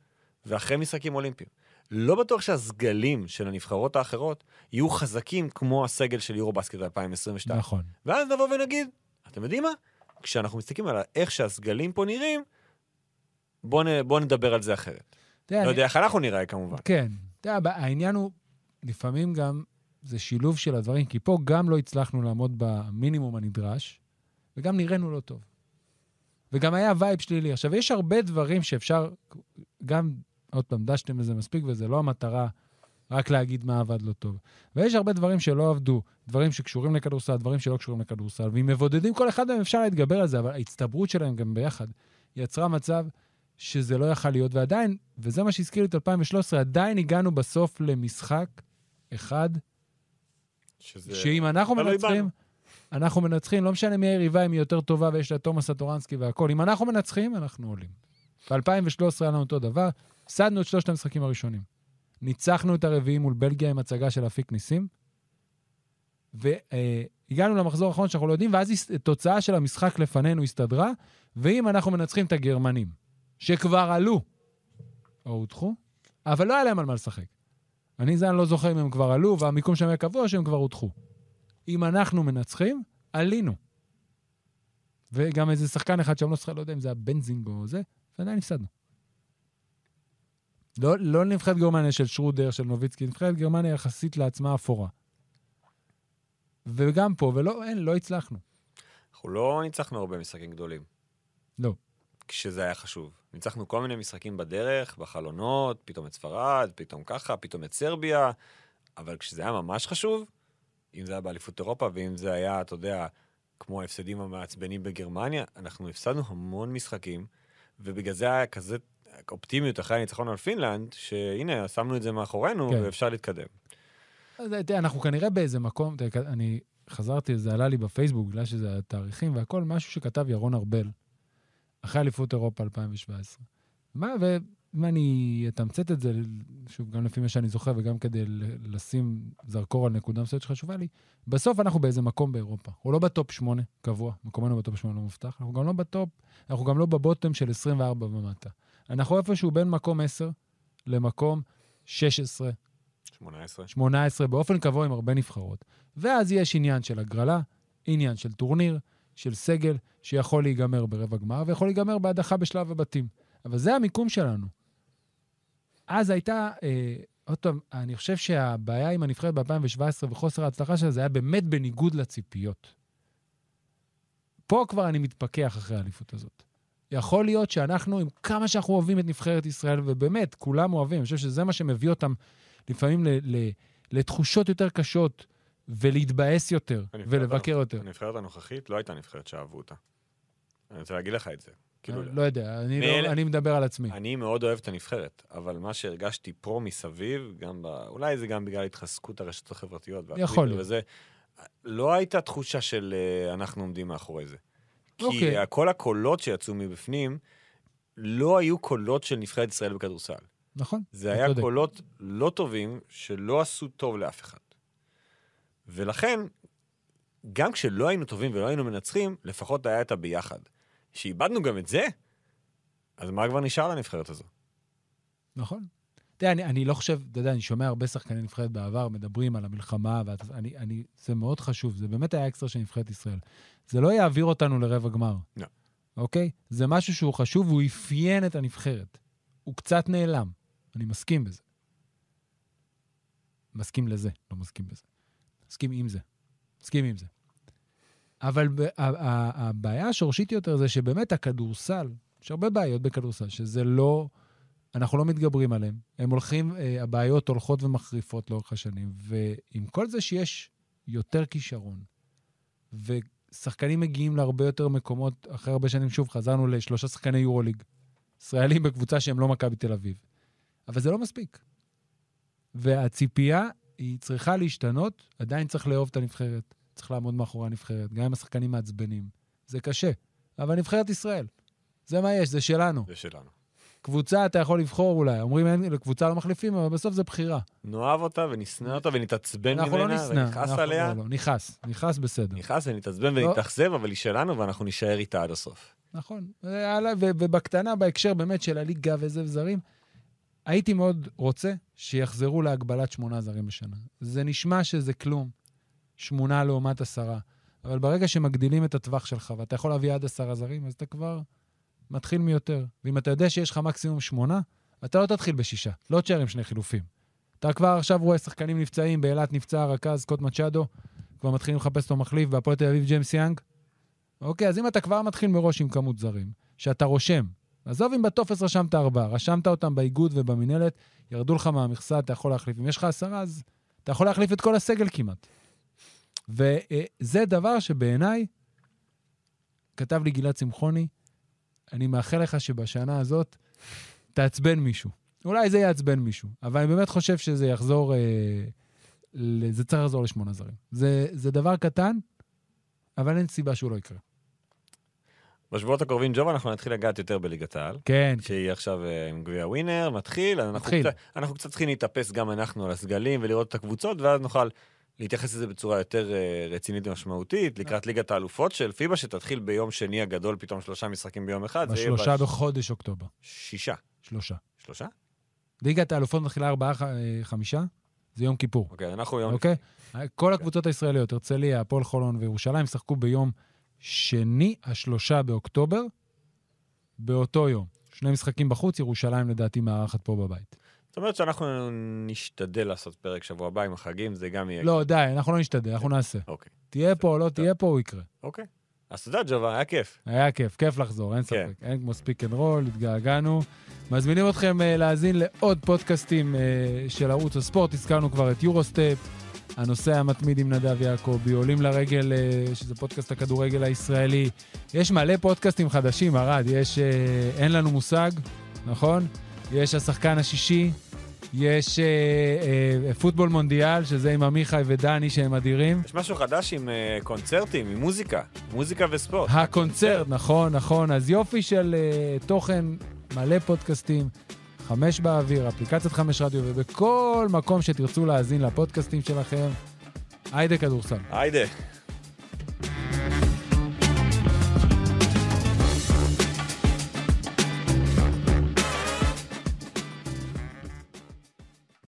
ואחרי משחקים אולימפיים. לא בטוח שהסגלים של הנבחרות האחרות יהיו חזקים כמו הסגל של יורו בסקט 2022. נכון. ואז נבוא ונגיד, אתם יודעים מה? כשאנחנו מסתכלים על איך שהסגלים פה נראים, בואו בוא נדבר על זה אחרת. יודע, לא אני- יודע איך אנחנו נראה כמובן. כן. יודע, העניין הוא, לפעמים גם זה שילוב של הדברים, כי פה גם לא הצלחנו לעמוד במינימום הנדרש, וגם נראינו לא טוב. וגם היה וייב שלילי. עכשיו, יש הרבה דברים שאפשר, גם, עוד פעם, דשתם לזה מספיק, וזה לא המטרה רק להגיד מה עבד לא טוב. ויש הרבה דברים שלא עבדו, דברים שקשורים לכדורסל, דברים שלא קשורים לכדורסל, ואם מבודדים כל אחד מהם אפשר להתגבר על זה, אבל ההצטברות שלהם גם ביחד יצרה מצב שזה לא יכל להיות, ועדיין, וזה מה שהזכיר לי את 2013, עדיין הגענו בסוף למשחק אחד, שזה... שאם אנחנו מנצחים. אנחנו מנצחים, לא משנה מי היריבה, אם היא יותר טובה ויש לה תומאס סטורנסקי והכול, אם אנחנו מנצחים, אנחנו עולים. ב-2013 היה לנו אותו דבר, הפסדנו את שלושת המשחקים הראשונים. ניצחנו את הרביעי מול בלגיה עם הצגה של אפיק ניסים, והגענו למחזור האחרון שאנחנו לא יודעים, ואז הס- תוצאה של המשחק לפנינו הסתדרה, ואם אנחנו מנצחים את הגרמנים, שכבר עלו, או הודחו, אבל לא היה להם על מה לשחק. אני זה אני לא זוכר אם הם כבר עלו, והמיקום שלהם היה קבוע, שהם כבר הודחו. אם אנחנו מנצחים, עלינו. וגם איזה שחקן אחד שם, לא זוכר, לא יודע אם זה היה בנזינג או זה, ועדיין הפסדנו. לא, לא נבחרת גרמניה של שרודר, של נוביצקי, נבחרת גרמניה יחסית לעצמה אפורה. וגם פה, ולא, אין, לא הצלחנו. אנחנו לא ניצחנו הרבה משחקים גדולים. לא. כשזה היה חשוב. ניצחנו כל מיני משחקים בדרך, בחלונות, פתאום את ספרד, פתאום ככה, פתאום את סרביה, אבל כשזה היה ממש חשוב, אם זה היה באליפות אירופה, ואם זה היה, אתה יודע, כמו ההפסדים המעצבנים בגרמניה, אנחנו הפסדנו המון משחקים, ובגלל זה היה כזה אופטימיות אחרי הניצחון על פינלנד, שהנה, שמנו את זה מאחורינו, כן. ואפשר להתקדם. אז תראה, אנחנו כנראה באיזה מקום, תראה, אני חזרתי, זה עלה לי בפייסבוק, בגלל שזה התאריכים והכל, משהו שכתב ירון ארבל, אחרי אליפות אירופה 2017. מה, ואם אני אתמצת את זה, שוב, גם לפי מה שאני זוכר וגם כדי לשים זרקור על נקודה מסוימת שחשובה לי, בסוף אנחנו באיזה מקום באירופה. אנחנו לא ב top 8 קבוע, מקומנו ב top 8 לא מובטח, אנחנו גם לא ב top, אנחנו גם לא ב bottom של 24 ומטה. אנחנו איפשהו בין מקום 10 למקום 16, 18. 18 באופן קבוע עם הרבה נבחרות. ואז יש עניין של הגרלה, עניין של טורניר, של סגל, שיכול להיגמר ברבע גמר ויכול להיגמר בהדחה בשלב הבתים. אבל זה המיקום שלנו. אז הייתה, אה, עוד פעם, אני חושב שהבעיה עם הנבחרת ב-2017 וחוסר ההצלחה שלה, זה היה באמת בניגוד לציפיות. פה כבר אני מתפכח אחרי האליפות הזאת. יכול להיות שאנחנו, עם כמה שאנחנו אוהבים את נבחרת ישראל, ובאמת, כולם אוהבים, אני חושב שזה מה שמביא אותם לפעמים ל- ל- לתחושות יותר קשות, ולהתבאס יותר, ולבקר יותר. הנבחרת הנוכחית לא הייתה נבחרת שאהבו אותה. אני רוצה להגיד לך את זה. כאילו, לא יודע, אני, מאלה- לא, אני מדבר על עצמי. אני מאוד אוהב את הנבחרת, אבל מה שהרגשתי פה מסביב, גם ב... אולי זה גם בגלל התחזקות הרשתות החברתיות. יכול להיות. וזה, לא הייתה תחושה של אה, אנחנו עומדים מאחורי זה. כי אוקיי. כל הקולות שיצאו מבפנים, לא היו קולות של נבחרת ישראל בכדורסל. נכון? זה היה צודק. קולות לא טובים, שלא עשו טוב לאף אחד. ולכן, גם כשלא היינו טובים ולא היינו מנצחים, לפחות היה את הביחד. שאיבדנו גם את זה, אז מה כבר נשאר לנבחרת הזו? נכון. אתה יודע, אני, אני לא חושב, אתה יודע, אני שומע הרבה שחקני נבחרת בעבר מדברים על המלחמה, ואני, אני, זה מאוד חשוב, זה באמת היה אקסטרה של נבחרת ישראל. זה לא יעביר אותנו לרבע גמר. לא. אוקיי? זה משהו שהוא חשוב, והוא אפיין את הנבחרת. הוא קצת נעלם, אני מסכים בזה. מסכים לזה, לא מסכים בזה. מסכים עם זה. מסכים עם זה. אבל הבעיה השורשית יותר זה שבאמת הכדורסל, יש הרבה בעיות בכדורסל, שזה לא, אנחנו לא מתגברים עליהן. הם הולכים, אה, הבעיות הולכות ומחריפות לאורך השנים, ועם כל זה שיש יותר כישרון, ושחקנים מגיעים להרבה יותר מקומות, אחרי הרבה שנים, שוב, חזרנו לשלושה שחקני יורוליג, ישראלים בקבוצה שהם לא מכבי תל אביב. אבל זה לא מספיק. והציפייה היא צריכה להשתנות, עדיין צריך לאהוב את הנבחרת, צריך לעמוד מאחורי הנבחרת, גם אם השחקנים מעצבנים. זה קשה, אבל נבחרת ישראל. זה מה יש, זה שלנו. זה שלנו. קבוצה אתה יכול לבחור אולי, אומרים אין, לקבוצה לא מחליפים, אבל בסוף זה בחירה. נאהב אותה ונשנא אותה ונתעצבן ממנה, אנחנו לא נשנא. ונכעס אנחנו- עליה. לא, לא, נכעס, נכעס בסדר. נכעס ונתעצבן לא. ונתאכזב, אבל היא שלנו ואנחנו נישאר איתה עד הסוף. נכון. ו- ובקטנה, בהקשר באמת של הליגה וזה וזרים, הייתי מאוד רוצה שיחזרו להגבלת שמונה זרים בשנה. זה נשמע שזה כלום, שמונה לעומת עשרה, אבל ברגע שמגדילים את הטווח שלך ואתה יכול להביא עד עשרה זרים, אז אתה כבר מתחיל מיותר. ואם אתה יודע שיש לך מקסימום שמונה, אתה לא תתחיל בשישה, לא תשאר עם שני חילופים. אתה כבר עכשיו רואה שחקנים נפצעים, באילת נפצע הרכז סקוט מצ'אדו, כבר מתחילים לחפש לו מחליף, בהפועל תל אביב ג'יימס יאנג. אוקיי, אז אם אתה כבר מתחיל מראש עם כמות זרים, שאתה רושם, עזוב אם בטופס רשמת ארבעה, רשמת אותם באיגוד ובמינהלת, ירדו לך מהמכסה, אתה יכול להחליף. אם יש לך עשרה, אז אתה יכול להחליף את כל הסגל כמעט. וזה דבר שבעיניי, כתב לי גלעד שמחוני, אני מאחל לך שבשנה הזאת תעצבן מישהו. אולי זה יעצבן מישהו, אבל אני באמת חושב שזה יחזור, אה, זה צריך לחזור לשמונה זרים. זה, זה דבר קטן, אבל אין סיבה שהוא לא יקרה. בשבועות הקרובים, ג'ובה, אנחנו נתחיל לגעת יותר בליגת העל. כן, שהיא עכשיו אה, עם גביע ווינר, מתחיל, אנחנו מתחיל. קצת, אנחנו קצת צריכים להתאפס גם אנחנו על הסגלים ולראות את הקבוצות, ואז נוכל להתייחס לזה בצורה יותר אה, רצינית ומשמעותית, לקראת ליגת האלופות של פיבה, שתתחיל ביום שני הגדול, פתאום שלושה משחקים ביום אחד. בשלושה בש- בחודש אוקטובר. שישה. שלושה. שלושה? ליגת האלופות מתחילה ארבעה, אה, חמישה, זה יום כיפור, אוקיי, אנחנו יום... אוקיי? כל הקבוצות הישראליות, הרצליה, הפועל חולון וירושלים, שחקו ביום שני, השלושה באוקטובר, באותו יום. שני משחקים בחוץ, ירושלים לדעתי מארחת פה בבית. זאת אומרת שאנחנו נשתדל לעשות פרק שבוע הבא עם החגים, זה גם יהיה... לא, די, אנחנו לא נשתדל, אנחנו נעשה. אוקיי. תהיה פה או לא תהיה פה, הוא יקרה. אוקיי. אז תודה, ג'ובה, היה כיף. היה כיף, כיף לחזור, אין כן. ספק. אין כמו speak and roll, התגעגענו. מזמינים אתכם אה, להאזין לעוד פודקאסטים אה, של ערוץ הספורט. הזכרנו כבר את יורוסטפ, הנושא המתמיד עם נדב יעקבי, עולים לרגל, אה, שזה פודקאסט הכדורגל הישראלי. יש מלא פודקאסטים חדשים, ארד. יש אין לנו מושג, נכון? יש השחקן השישי. יש אה, אה, פוטבול מונדיאל, שזה עם עמיחי ודני שהם אדירים. יש משהו חדש עם אה, קונצרטים, עם מוזיקה. מוזיקה וספורט. הקונצרט, נכון, נכון. אז יופי של תוכן, מלא פודקאסטים, חמש באוויר, אפליקציית חמש רדיו, ובכל מקום שתרצו להאזין לפודקאסטים שלכם, היידה כדורסל. היידה.